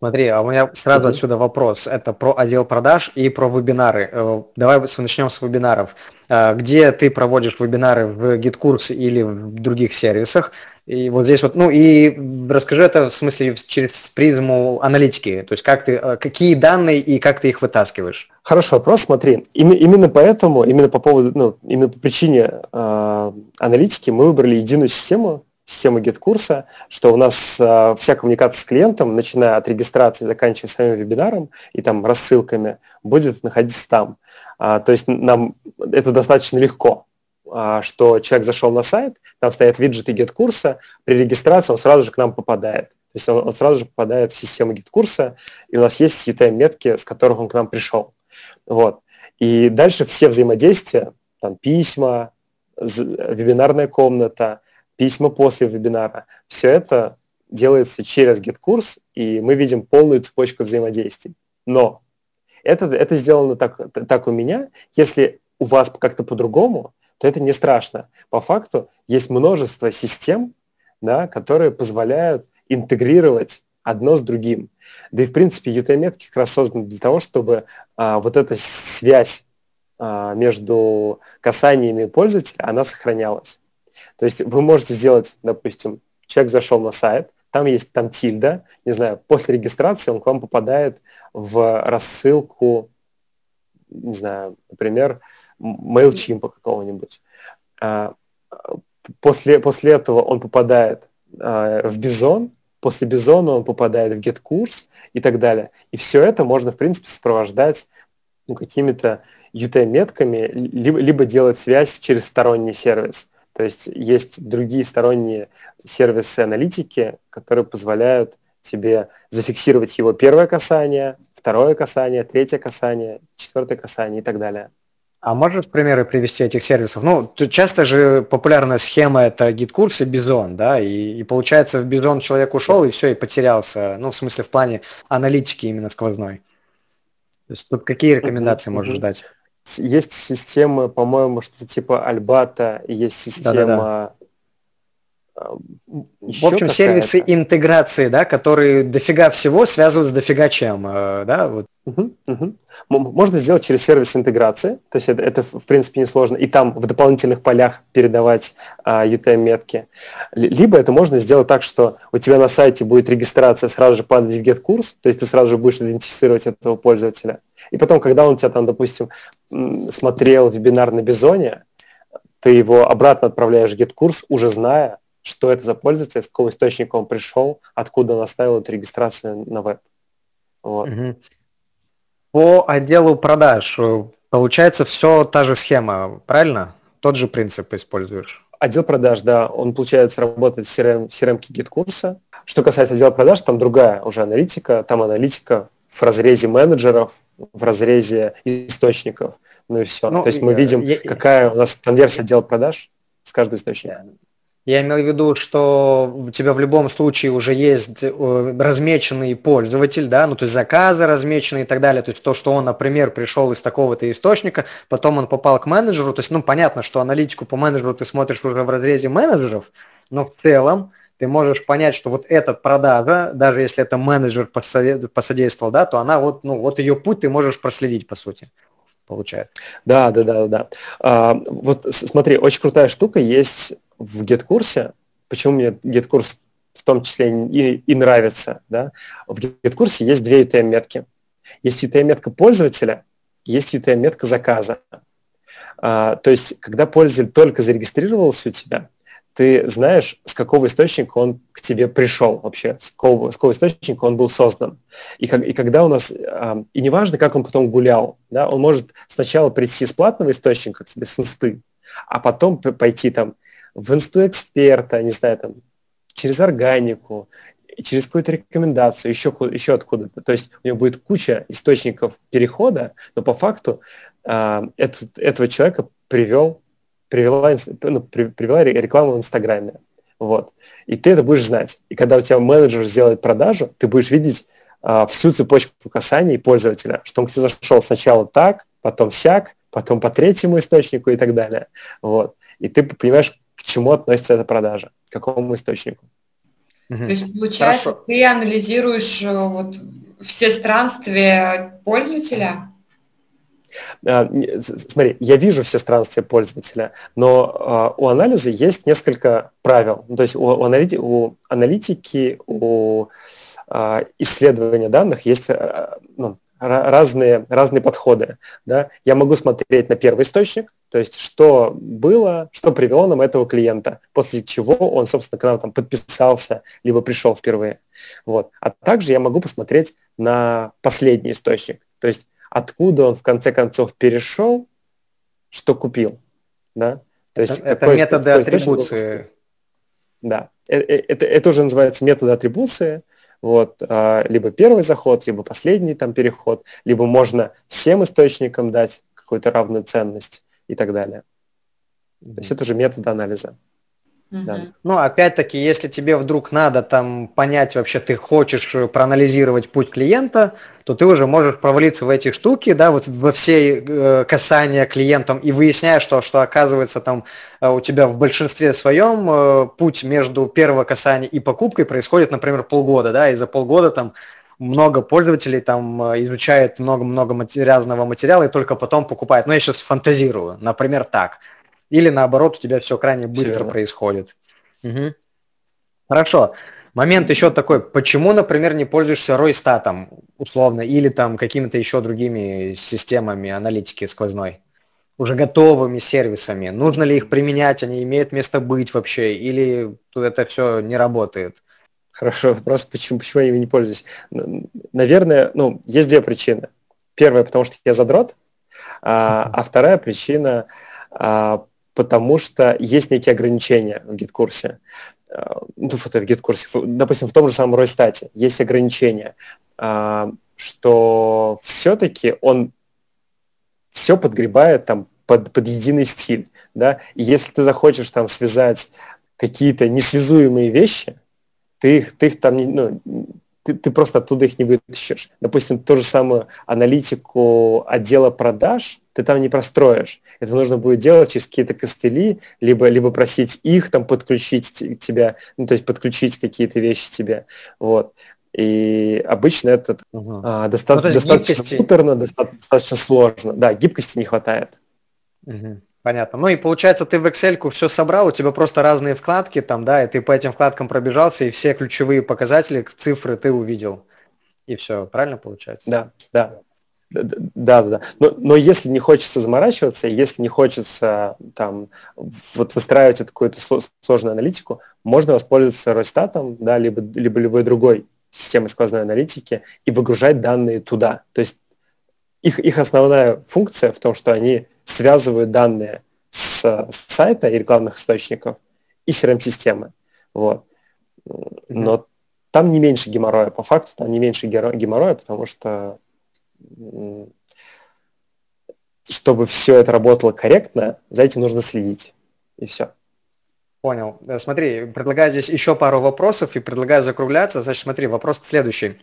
Смотри, а у меня сразу mm-hmm. отсюда вопрос. Это про отдел продаж и про вебинары. Э, давай начнем с вебинаров. Э, где ты проводишь вебинары в GitKurs или в других сервисах? И вот здесь вот, ну и расскажи это в смысле через призму аналитики, то есть как ты, э, какие данные и как ты их вытаскиваешь? Хороший вопрос, смотри, именно поэтому, именно по поводу, ну, именно по причине э, аналитики мы выбрали единую систему, систему GitKурса, что у нас э, вся коммуникация с клиентом, начиная от регистрации, заканчивая своим вебинаром и там рассылками, будет находиться там. А, то есть нам это достаточно легко, а, что человек зашел на сайт, там стоят виджеты GitKурса, при регистрации он сразу же к нам попадает. То есть он, он сразу же попадает в систему GitKурса, и у нас есть UTM-метки, с которых он к нам пришел. Вот. И дальше все взаимодействия, там письма, вебинарная комната, письма после вебинара. Все это делается через GitKurs, и мы видим полную цепочку взаимодействий. Но это, это сделано так, так у меня. Если у вас как-то по-другому, то это не страшно. По факту есть множество систем, да, которые позволяют интегрировать одно с другим. Да и, в принципе, UTM-метки как раз созданы для того, чтобы а, вот эта связь а, между касаниями пользователя, она сохранялась. То есть вы можете сделать, допустим, человек зашел на сайт, там есть там тильда, не знаю, после регистрации он к вам попадает в рассылку, не знаю, например, MailChimp какого-нибудь. А, после, после этого он попадает а, в Бизон, после Бизона он попадает в GetCourse и так далее. И все это можно, в принципе, сопровождать ну, какими-то UTM-метками, либо, либо делать связь через сторонний сервис. То есть есть другие сторонние сервисы аналитики, которые позволяют тебе зафиксировать его первое касание, второе касание, третье касание, четвертое касание и так далее. А можешь примеры привести этих сервисов? Ну, тут часто же популярная схема это GetCourse и Бизон, да, и, и получается в Бизон человек ушел и все, и потерялся, ну, в смысле в плане аналитики именно сквозной. То есть тут какие рекомендации можешь дать? Есть системы, по-моему, что-то типа Albato, есть система... Да-да-да. В общем, сервисы интеграции, да, которые дофига всего связывают с дофига чем, э, да, вот. Угу, угу. Можно сделать через сервис интеграции, то есть это, это в принципе несложно, и там в дополнительных полях передавать а, UTM-метки. Либо это можно сделать так, что у тебя на сайте будет регистрация сразу же падать в get-курс, то есть ты сразу же будешь идентифицировать этого пользователя. И потом, когда он у тебя там, допустим, смотрел вебинар на Бизоне, ты его обратно отправляешь в get-курс, уже зная, что это за пользователь, с какого источника он пришел, откуда он оставил эту регистрацию на веб. Вот. Угу. По отделу продаж э, получается все та же схема, правильно? Тот же принцип используешь? Отдел продаж, да, он, получается, работает в CRM, в CRM GetCourse а. Что касается отдела продаж, там другая уже аналитика, там аналитика в разрезе менеджеров, в разрезе источников, ну и все. Ну, То есть мы видим, я, какая у нас конверсия отдела продаж с каждого источника. Я имел в виду, что у тебя в любом случае уже есть э, размеченный пользователь, да, ну то есть заказы размечены и так далее, то есть то, что он, например, пришел из такого-то источника, потом он попал к менеджеру, то есть, ну понятно, что аналитику по менеджеру ты смотришь уже в разрезе менеджеров, но в целом ты можешь понять, что вот эта продажа, даже если это менеджер посодействовал, да, то она вот, ну вот ее путь ты можешь проследить по сути получается. Да, да, да, да. А, вот смотри, очень крутая штука есть в GetCourse, почему мне GetCourse в том числе и, и нравится, да, в GetCourse есть две UTM-метки. Есть UTM-метка пользователя, есть UTM-метка заказа. А, то есть, когда пользователь только зарегистрировался у тебя, ты знаешь, с какого источника он к тебе пришел вообще, с какого, с какого источника он был создан. И, как, и когда у нас, а, и неважно, как он потом гулял, да, он может сначала прийти с платного источника к тебе, с инсты, а потом пойти там в инсту эксперта, не знаю, там, через органику, через какую-то рекомендацию, еще, еще откуда-то. То есть у него будет куча источников перехода, но по факту э, этот, этого человека привел, привела, ну, при, привела рекламу в Инстаграме. Вот. И ты это будешь знать. И когда у тебя менеджер сделает продажу, ты будешь видеть э, всю цепочку касаний пользователя, что он к тебе зашел сначала так, потом сяк, потом по третьему источнику и так далее. Вот. И ты понимаешь, к чему относится эта продажа, к какому источнику. То есть, получается, Хорошо. ты анализируешь э, вот все странствия пользователя? А, смотри, я вижу все странствия пользователя, но а, у анализа есть несколько правил. Ну, то есть у, у, аналити, у аналитики, у а, исследования данных есть ну, разные, разные подходы. Да? Я могу смотреть на первый источник, то есть что было, что привело нам этого клиента, после чего он, собственно, к нам там подписался, либо пришел впервые. Вот. А также я могу посмотреть на последний источник, то есть откуда он в конце концов перешел, что купил. Да? То есть это, это методы атрибуции. Да, это, э, это, это уже называется методы атрибуции. Вот, а, либо первый заход, либо последний там переход, либо можно всем источникам дать какую-то равную ценность и так далее. То есть это уже метод анализа. Да. Ну, опять-таки, если тебе вдруг надо там понять вообще, ты хочешь проанализировать путь клиента, то ты уже можешь провалиться в эти штуки, да, вот во все э, касания клиентам и выясняешь, что, что оказывается там э, у тебя в большинстве своем э, путь между первого касания и покупкой происходит, например, полгода, да, и за полгода там много пользователей там э, изучает много-много разного материала и только потом покупает. Ну, я сейчас фантазирую, например, так. Или наоборот, у тебя все крайне быстро все происходит. Угу. Хорошо. Момент еще такой, почему, например, не пользуешься Ройстатом условно или там какими-то еще другими системами аналитики сквозной? Уже готовыми сервисами. Нужно ли их применять, они имеют место быть вообще, или это все не работает? Хорошо, вопрос, почему, почему я ими не пользуюсь. Наверное, ну, есть две причины. Первая, потому что я задрот, а, а вторая причина, а, потому что есть некие ограничения в гид-курсе. А, ну, в, гид-курсе, допустим, в том же самом Ройстате есть ограничения, а, что все-таки он все подгребает там под, под единый стиль. Да? И если ты захочешь там связать какие-то несвязуемые вещи, ты их, ты их там не, ну, ты, ты просто оттуда их не вытащишь. Допустим, ту же самую аналитику отдела продаж ты там не простроишь. Это нужно будет делать через какие-то костыли, либо, либо просить их там подключить тебя, ну, то есть подключить какие-то вещи тебе. Вот. И обычно это угу. а, доста- ну, достаточно гибкости... муторно, достаточно сложно. Да, гибкости не хватает. Угу. Понятно. Ну и получается, ты в Excel все собрал, у тебя просто разные вкладки там, да, и ты по этим вкладкам пробежался, и все ключевые показатели, цифры ты увидел. И все, правильно получается? Да, да. Да, да, да. Но, но если не хочется заморачиваться, если не хочется там вот выстраивать какую-то сложную аналитику, можно воспользоваться Росстатом, да, либо, либо любой другой системой сквозной аналитики и выгружать данные туда. То есть их, их основная функция в том, что они связывают данные с, с сайта и рекламных источников и CRM-системы. Вот. Но там не меньше геморроя, по факту там не меньше геморроя, потому что чтобы все это работало корректно, за этим нужно следить. И все. Понял. Э, смотри, предлагаю здесь еще пару вопросов и предлагаю закругляться. Значит, смотри, вопрос следующий.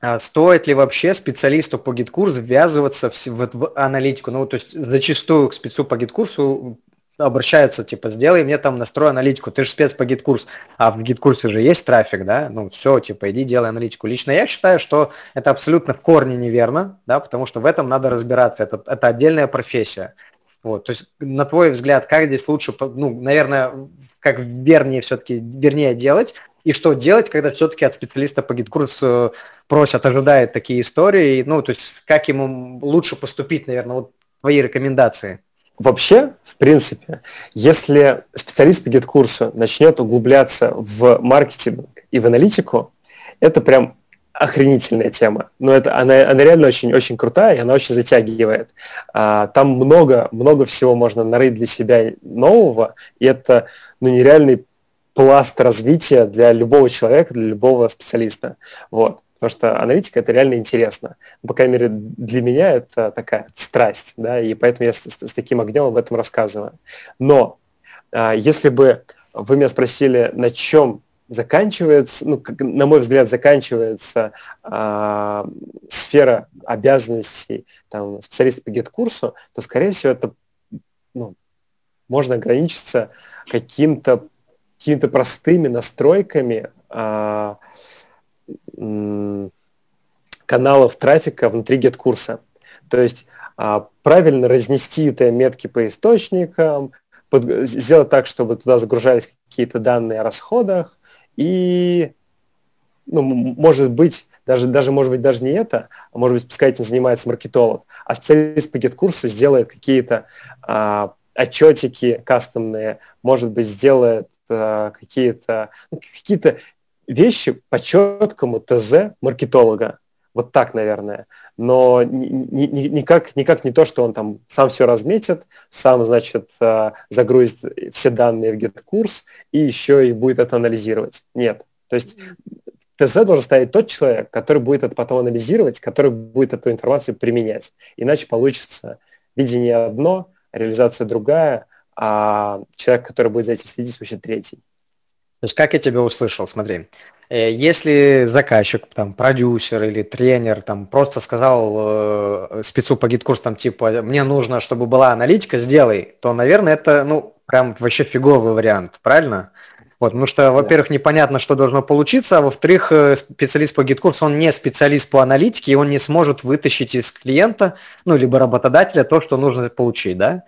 А стоит ли вообще специалисту по GetCourse у ввязываться в, в, в аналитику? Ну, то есть зачастую к спецу по GetCourse у обращаются, типа, сделай мне там настрой аналитику, ты же спец по GetCourse, а в GetCourse е же есть трафик, да, ну все, типа, иди делай аналитику. Лично я считаю, что это абсолютно в корне неверно, да, потому что в этом надо разбираться, это, это отдельная профессия. Вот, то есть, на твой взгляд, как здесь лучше, ну, наверное, как вернее все-таки, вернее делать, и что делать, когда все-таки от специалиста по GetCourse у просят, ожидает такие истории, ну, то есть, как ему лучше поступить, наверное, вот твои рекомендации. Вообще, в принципе, если специалист по GetCourse у начнет углубляться в маркетинг и в аналитику, это прям охренительная тема. Но это, она, она реально очень-очень крутая, и она очень затягивает. А, там много, много всего можно нарыть для себя нового, и это ну, нереальный пласт развития для любого человека, для любого специалиста. Вот. Потому что аналитика это реально интересно. По крайней мере, для меня это такая страсть, да, и поэтому я с, с, таким огнем об этом рассказываю. Но а, если бы вы меня спросили, на чем заканчивается, ну, как, на мой взгляд, заканчивается а, сфера обязанностей там, специалиста по GetCourse у, то, скорее всего, это ну, можно ограничиться каким-то какими-то простыми настройками а, каналов трафика внутри get-курса. То есть а, правильно разнести UTM-метки по источникам, под, сделать так, чтобы туда загружались какие-то данные о расходах, и, ну, может быть, даже, даже, может быть, даже не это, а может быть, пускай этим занимается маркетолог, а специалист по get-курсу сделает какие-то а, отчетики кастомные, может быть, сделает а, какие-то ну, какие-то вещи по четкому ТЗ маркетолога. Вот так, наверное. Но ни, ни, никак, никак не то, что он там сам все разметит, сам, значит, а, загрузит все данные в GitKurs и еще и будет это анализировать. Нет. То есть ТЗ должен ставить тот человек, который будет это потом анализировать, который будет эту информацию применять. Иначе получится видение одно, реализация другая, а человек, который будет за этим следить, вообще третий. То есть как я тебя услышал, смотри, э, если заказчик, там, продюсер или тренер там просто сказал э, спецу по GetCourse, там, типа, мне нужно, чтобы была аналитика, сделай, то, наверное, это, ну, прям вообще фиговый вариант, правильно? Вот, потому что, во-первых, непонятно, что должно получиться, а во-вторых, э, специалист по GetCourse у, он не специалист по аналитике, и он не сможет вытащить из клиента, ну, либо работодателя то, что нужно получить, да?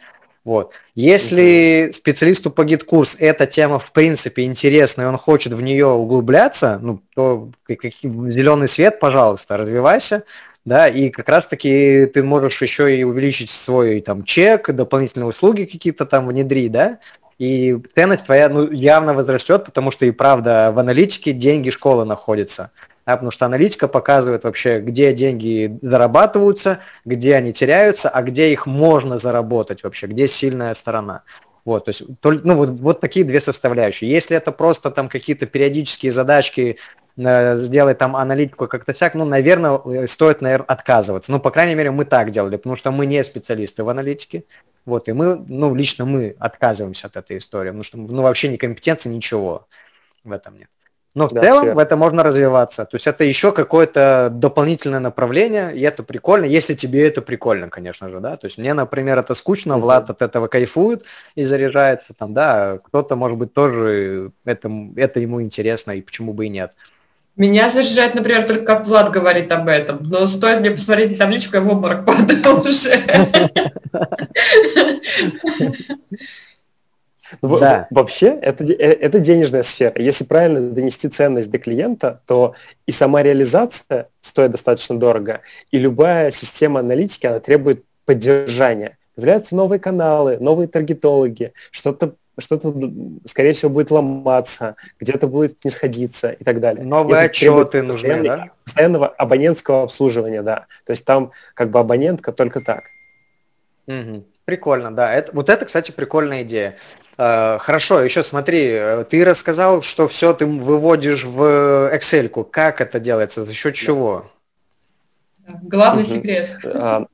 Вот. Если специалисту по GetCourse эта тема в принципе интересна, и он хочет в нее углубляться, ну, то зеленый свет, пожалуйста, развивайся, да, и как раз-таки ты можешь еще и увеличить свой там чек, дополнительные услуги какие-то там внедрить, да, и ценность твоя ну, явно возрастет, потому что и правда в аналитике деньги школы находятся да, потому что аналитика показывает вообще, где деньги зарабатываются, где они теряются, а где их можно заработать вообще, где сильная сторона. Вот, то есть, ну, вот, вот такие две составляющие. Если это просто там какие-то периодические задачки, э, сделать там аналитику как-то всяк, ну, наверное, э, стоит, наверное, отказываться. Ну, по крайней мере, мы так делали, потому что мы не специалисты в аналитике. Вот, и мы, ну, лично мы отказываемся от этой истории, потому что, ну, вообще ни компетенции, ничего в этом нет. Но в да, целом в это можно развиваться. То есть это еще какое-то дополнительное направление, и это прикольно, если тебе это прикольно, конечно же, да. То есть мне, например, это скучно, mm-hmm. Влад от этого кайфует и заряжается там, да, кто-то, может быть, тоже это, это ему интересно, и почему бы и нет. Меня заряжает, например, только как Влад говорит об этом. Но стоит мне посмотреть табличку, я в обморок падаю уже. Ну, да. Вообще, это, э, это денежная сфера. Если правильно донести ценность до клиента, то и сама реализация стоит достаточно дорого, и любая система аналитики, она требует поддержания. Появляются новые каналы, новые таргетологи, что-то что-то, скорее всего, будет ломаться, где-то будет не сходиться и так далее. Новые и отчеты нужны, да? Постоянного абонентского обслуживания, да. То есть там как бы абонентка только так. Угу. Прикольно, да. Это, вот это, кстати, прикольная идея. Э, хорошо, еще смотри, э, ты рассказал, что все ты выводишь в Excel. -ку. Как это делается? За счет чего? Главный угу. секрет. А,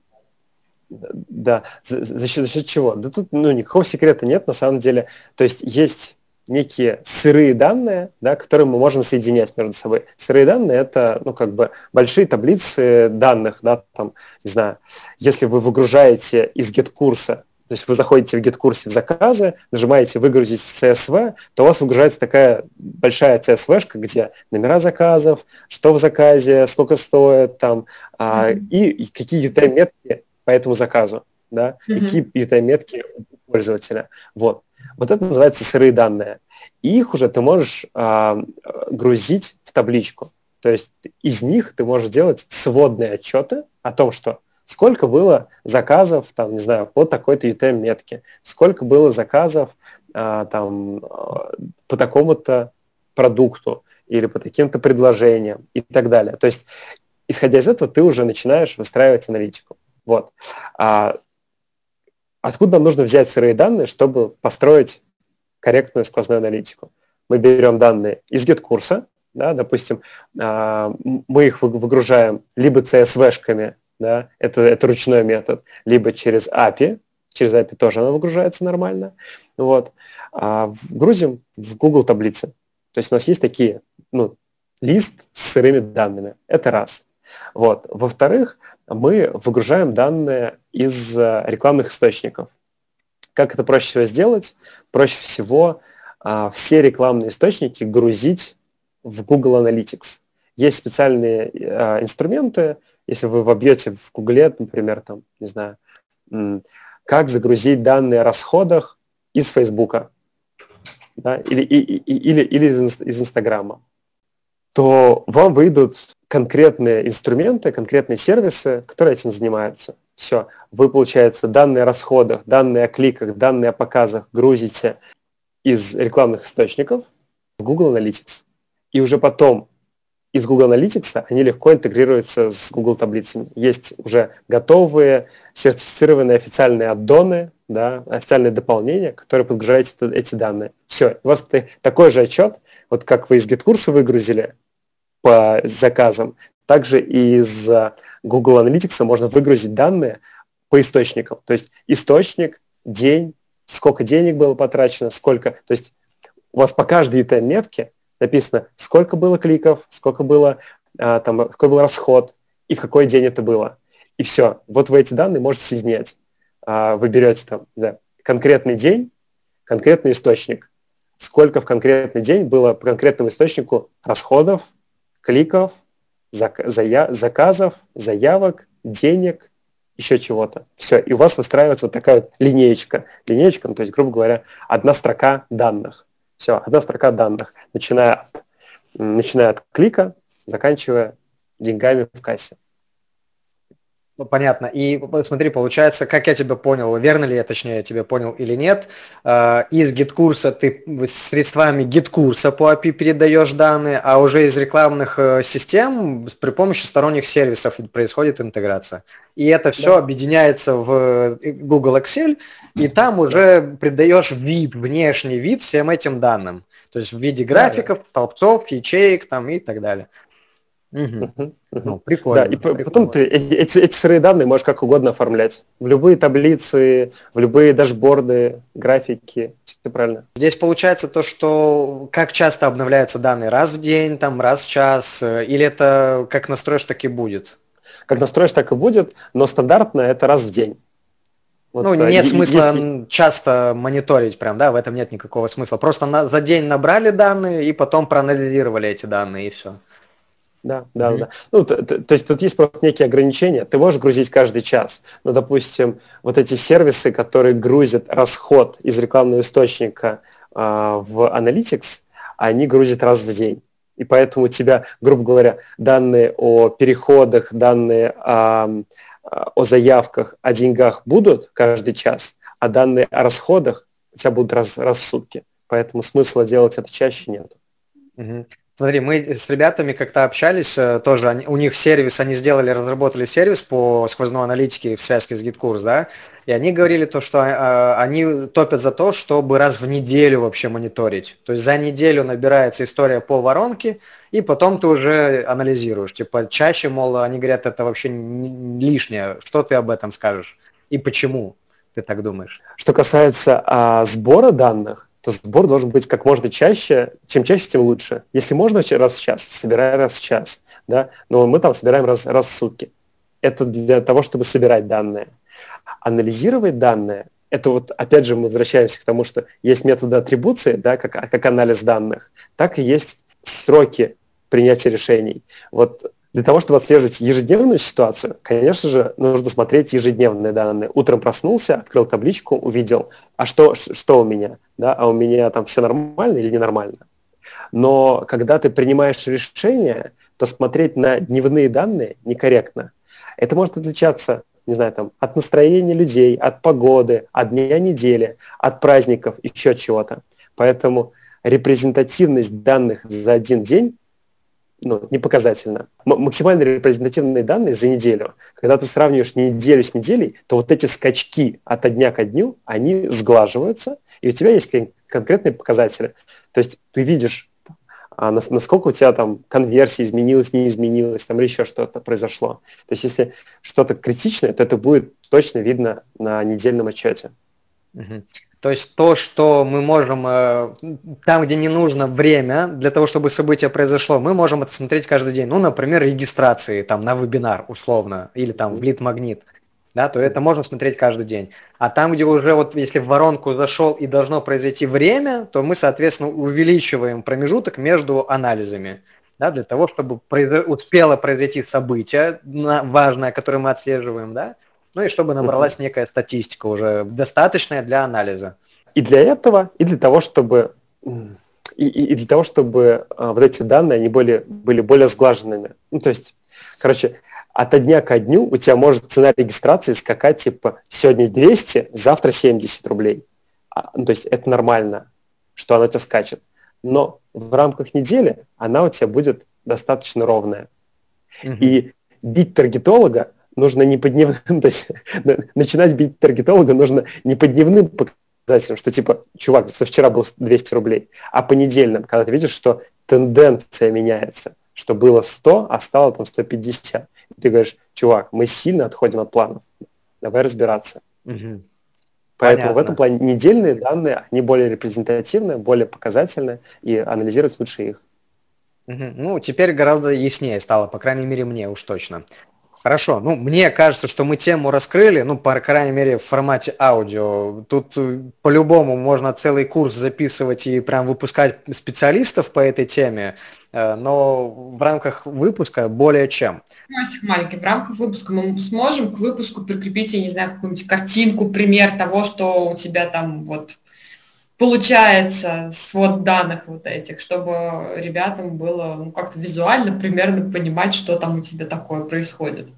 да, за, за, счет, за счет чего? Да тут ну, никакого секрета нет, на самом деле. То есть есть некие сырые данные, да, которые мы можем соединять между собой. Сырые данные это, ну, как бы большие таблицы данных, да, там, не знаю, если вы выгружаете из get-курса то есть вы заходите в GitKurse в заказы, нажимаете «Выгрузить CSV», то у вас выгружается такая большая CSV, где номера заказов, что в заказе, сколько стоит, там, а, и, и какие UTM-метки по этому заказу, да, mm-hmm. какие UTM-метки у пользователя. Вот. Вот это называется сырые данные. И их уже ты можешь а, грузить в табличку. То есть из них ты можешь делать сводные отчеты о том, что сколько было заказов, там, не знаю, по такой-то UTM-метке, сколько было заказов а, там, а, по такому-то продукту или по таким-то предложениям и так далее. То есть, исходя из этого, ты уже начинаешь выстраивать аналитику. Вот. А откуда нам нужно взять сырые данные, чтобы построить корректную сквозную аналитику? Мы берем данные из GitKурса, да, допустим, а, мы их выгружаем либо CSV-шками да, это, это ручной метод, либо через API, через API тоже она выгружается нормально, вот, а грузим в Google таблицы. То есть у нас есть такие, ну, лист с сырыми данными, это раз. Вот. Во-вторых, мы выгружаем данные из э, рекламных источников. Как это проще всего сделать? Проще всего а, все рекламные источники грузить в Google Analytics. Есть специальные э, инструменты, если вы вобьете в Google, например, там, не знаю, как загрузить данные о расходах из Фейсбука да, или, и, или, или из, из Инстаграма, то вам выйдут конкретные инструменты, конкретные сервисы, которые этим занимаются. Все, вы, получается, данные о расходах, данные о кликах, данные о показах грузите из рекламных источников в Google Analytics. И уже потом из Google Analytics они легко интегрируются с Google таблицами. Есть уже готовые сертифицированные официальные аддоны, да, официальные дополнения, которые подгружают эти данные. Все, у вас такой же отчет, вот как вы из GitKурса выгрузили по заказам, также из Google Analytics можно выгрузить данные по источникам. То есть источник, день, сколько денег было потрачено, сколько. То есть у вас по каждой этой метке написано, сколько было кликов, сколько было, а, там, какой был расход и в какой день это было. И все. Вот вы эти данные можете соединять. А, вы берете там да, конкретный день, конкретный источник. Сколько в конкретный день было по конкретному источнику расходов, кликов, заказов, заявок, денег, еще чего-то. Все. И у вас выстраивается вот такая вот линеечка. Линеечка, ну, то есть, грубо говоря, одна строка данных. Все, одна строка данных, начиная от, начиная от клика, заканчивая деньгами в кассе. Ну, понятно. И смотри, получается, как я тебя понял, верно ли я, точнее, тебя понял или нет, э, из GetCourse а ты средствами GetCourse а по API передаешь данные, а уже из рекламных э, систем при помощи сторонних сервисов происходит интеграция. И это все да. объединяется в э, Google Excel, и там уже придаешь вид, внешний вид всем этим данным. То есть в виде графиков, да, да. толпцов, ячеек там и так далее. Угу. Ну, прикольно. Да, и прикольно. потом ты эти, эти сырые данные можешь как угодно оформлять. В любые таблицы, в любые дашборды, графики. Все правильно. Здесь получается то, что как часто обновляются данные? Раз в день, там, раз в час? Э, или это как настроишь, так и будет? Как настроишь, так и будет, но стандартно это раз в день. Вот, ну, нет смысла есть... часто мониторить прям, да, в этом нет никакого смысла. Просто на, за день набрали данные и потом проанализировали эти данные, и все. Да, да, mm-hmm. да. Ну, то, то, то есть тут есть просто некие ограничения. Ты можешь грузить каждый час, но, допустим, вот эти сервисы, которые грузят расход из рекламного источника э, в Analytics, они грузят раз в день. И поэтому у тебя, грубо говоря, данные о переходах, данные о, о заявках, о деньгах будут каждый час, а данные о расходах у тебя будут раз, раз в сутки. Поэтому смысла делать это чаще нет. Угу. Смотри, мы с ребятами как-то общались, э, тоже они, у них сервис, они сделали, разработали сервис по сквозной аналитике в связке с GitKurs, да, и они говорили то, что э, они топят за то, чтобы раз в неделю вообще мониторить. То есть за неделю набирается история по воронке, и потом ты уже анализируешь. Типа чаще, мол, они говорят, это вообще лишнее. Что ты об этом скажешь? И почему ты так думаешь? Что касается а, сбора данных, то сбор должен быть как можно чаще. Чем чаще, тем лучше. Если можно раз в час, собирай раз в час. Да? Но мы там собираем раз, раз в сутки. Это для того, чтобы собирать данные. Анализировать данные, это вот, опять же, мы возвращаемся к тому, что есть методы атрибуции, да, как, как анализ данных, так и есть сроки принятия решений. Вот для того, чтобы отслеживать ежедневную ситуацию, конечно же, нужно смотреть ежедневные данные. Утром проснулся, открыл табличку, увидел, а что, что у меня? Да? А у меня там все нормально или ненормально? Но когда ты принимаешь решение, то смотреть на дневные данные некорректно. Это может отличаться, не знаю, там, от настроения людей, от погоды, от дня недели, от праздников, еще чего-то. Поэтому репрезентативность данных за один день ну, не показательно. М- максимально репрезентативные данные за неделю. Когда ты сравниваешь неделю с неделей, то вот эти скачки от дня к дню, они сглаживаются, и у тебя есть конкретные показатели. То есть ты видишь, а, насколько у тебя там конверсия изменилась, не изменилась, там или еще что-то произошло. То есть если что-то критичное, то это будет точно видно на недельном отчете. Угу. То есть то, что мы можем, э, там, где не нужно время для того, чтобы событие произошло, мы можем это смотреть каждый день. Ну, например, регистрации там на вебинар условно, или там в лид-магнит. да, то это можно смотреть каждый день. А там, где уже вот если в воронку зашел и должно произойти время, то мы, соответственно, увеличиваем промежуток между анализами, да, для того, чтобы произо... успело произойти событие важное, которое мы отслеживаем, да, ну и чтобы набралась некая статистика уже достаточная для анализа. И для этого, и для того, чтобы и, и для того, чтобы а, вот эти данные они были, были более сглаженными. Ну, то есть, короче, от дня ко дню у тебя может цена регистрации скакать типа сегодня 200, завтра 70 рублей. А, ну, то есть это нормально, что она у тебя скачет. Но в рамках недели она у тебя будет достаточно ровная. Угу. И бить таргетолога нужно не по дневным, то есть начинать бить таргетолога нужно не по дневным показателям, что типа, чувак, со вчера был 200 рублей, а по недельным, когда ты видишь, что тенденция меняется, что было 100, а стало там 150 ты говоришь, чувак, мы сильно отходим от планов, давай разбираться. Угу. Поэтому Понятно. в этом плане недельные данные, они более репрезентативные, более показательные, и анализировать лучше их. Ну, теперь гораздо яснее стало, по крайней мере, мне уж точно. Хорошо, ну, мне кажется, что мы тему раскрыли, ну, по крайней мере, в формате аудио. Тут э, по-любому можно целый курс записывать и прям выпускать специалистов по этой теме, э, но в рамках выпуска более чем. Маленький, в рамках выпуска мы сможем к выпуску прикрепить, я не знаю, какую-нибудь картинку, пример того, что у тебя там вот получается свод данных вот этих, чтобы ребятам было ну, как-то визуально примерно понимать, что там у тебя такое происходит.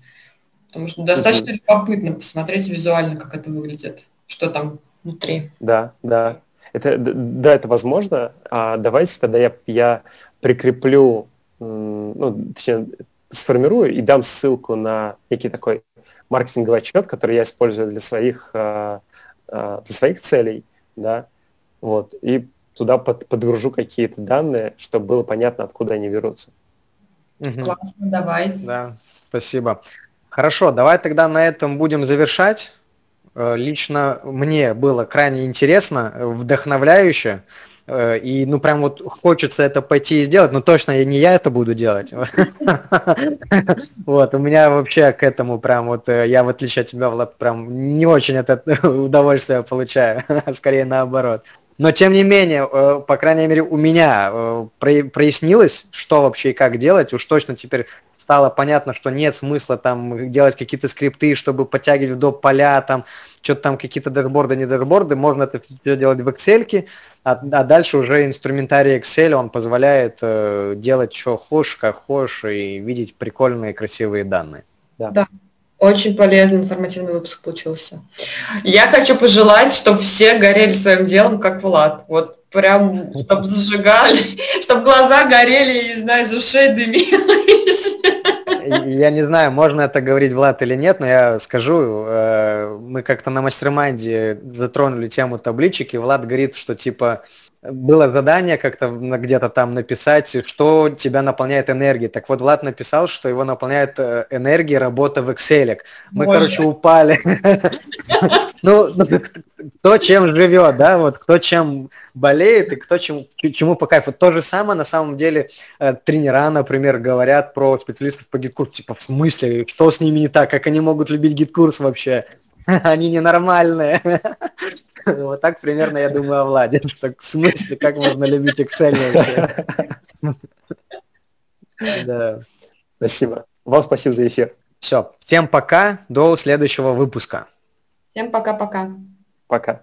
Потому что достаточно угу. любопытно посмотреть визуально, как это выглядит, что там внутри. Да, да. Это, да, это возможно. А давайте тогда я, я прикреплю, ну, точнее, сформирую и дам ссылку на некий такой маркетинговый отчет, который я использую для своих, а, а, для своих целей, да, вот, и туда под, подгружу какие-то данные, чтобы было понятно, откуда они берутся. Угу. Классно, давай. Да, спасибо. Хорошо, давай тогда на этом будем завершать. Э, лично мне было крайне интересно, вдохновляюще. Э, и ну прям вот хочется это пойти и сделать, но точно не я это буду делать. Вот, у меня вообще к этому прям вот, э, я в отличие от тебя, Влад, прям не очень это удовольствие получаю, а скорее наоборот. Но тем не менее, э, по крайней мере, у меня э, прояснилось, что вообще и как делать. Уж точно теперь стало понятно, что нет смысла там делать какие-то скрипты, чтобы подтягивать до поля, там что-то там какие-то дашборды, не дашборды. Можно это все делать в Excel, а, а дальше уже инструментарий Excel, он позволяет э, делать, что хочешь, как хочешь, и видеть прикольные, красивые данные. Да. да. Очень полезный информативный выпуск получился. Я хочу пожелать, чтобы все горели своим делом, как Влад. Вот прям, чтобы зажигали, чтобы глаза горели, и, знаю, из ушей дымились. Я не знаю, можно это говорить, Влад, или нет, но я скажу, э, мы как-то на мастер-майнде затронули тему табличек, и Влад говорит, что типа было задание как-то где-то там написать, что тебя наполняет энергией. Так вот, Влад написал, что его наполняет э, энергией работа в Excel. Мы, Боже. короче, упали. Ну, ну кто чем живет, да, вот кто чем болеет и кто чем, чему по кайфу. То же самое, на самом деле, э, тренера, например, говорят про специалистов по GetCourse у. Типа, в смысле, что с ними не так, как они могут любить GetCourse вообще? Они ненормальные. Вот так примерно я думаю о Владе. Так в смысле, как можно любить Excel вообще? Да. Спасибо. Вам спасибо за эфир. Все. Всем пока. До следующего выпуска. Всем пока-пока. Пока. -пока. пока.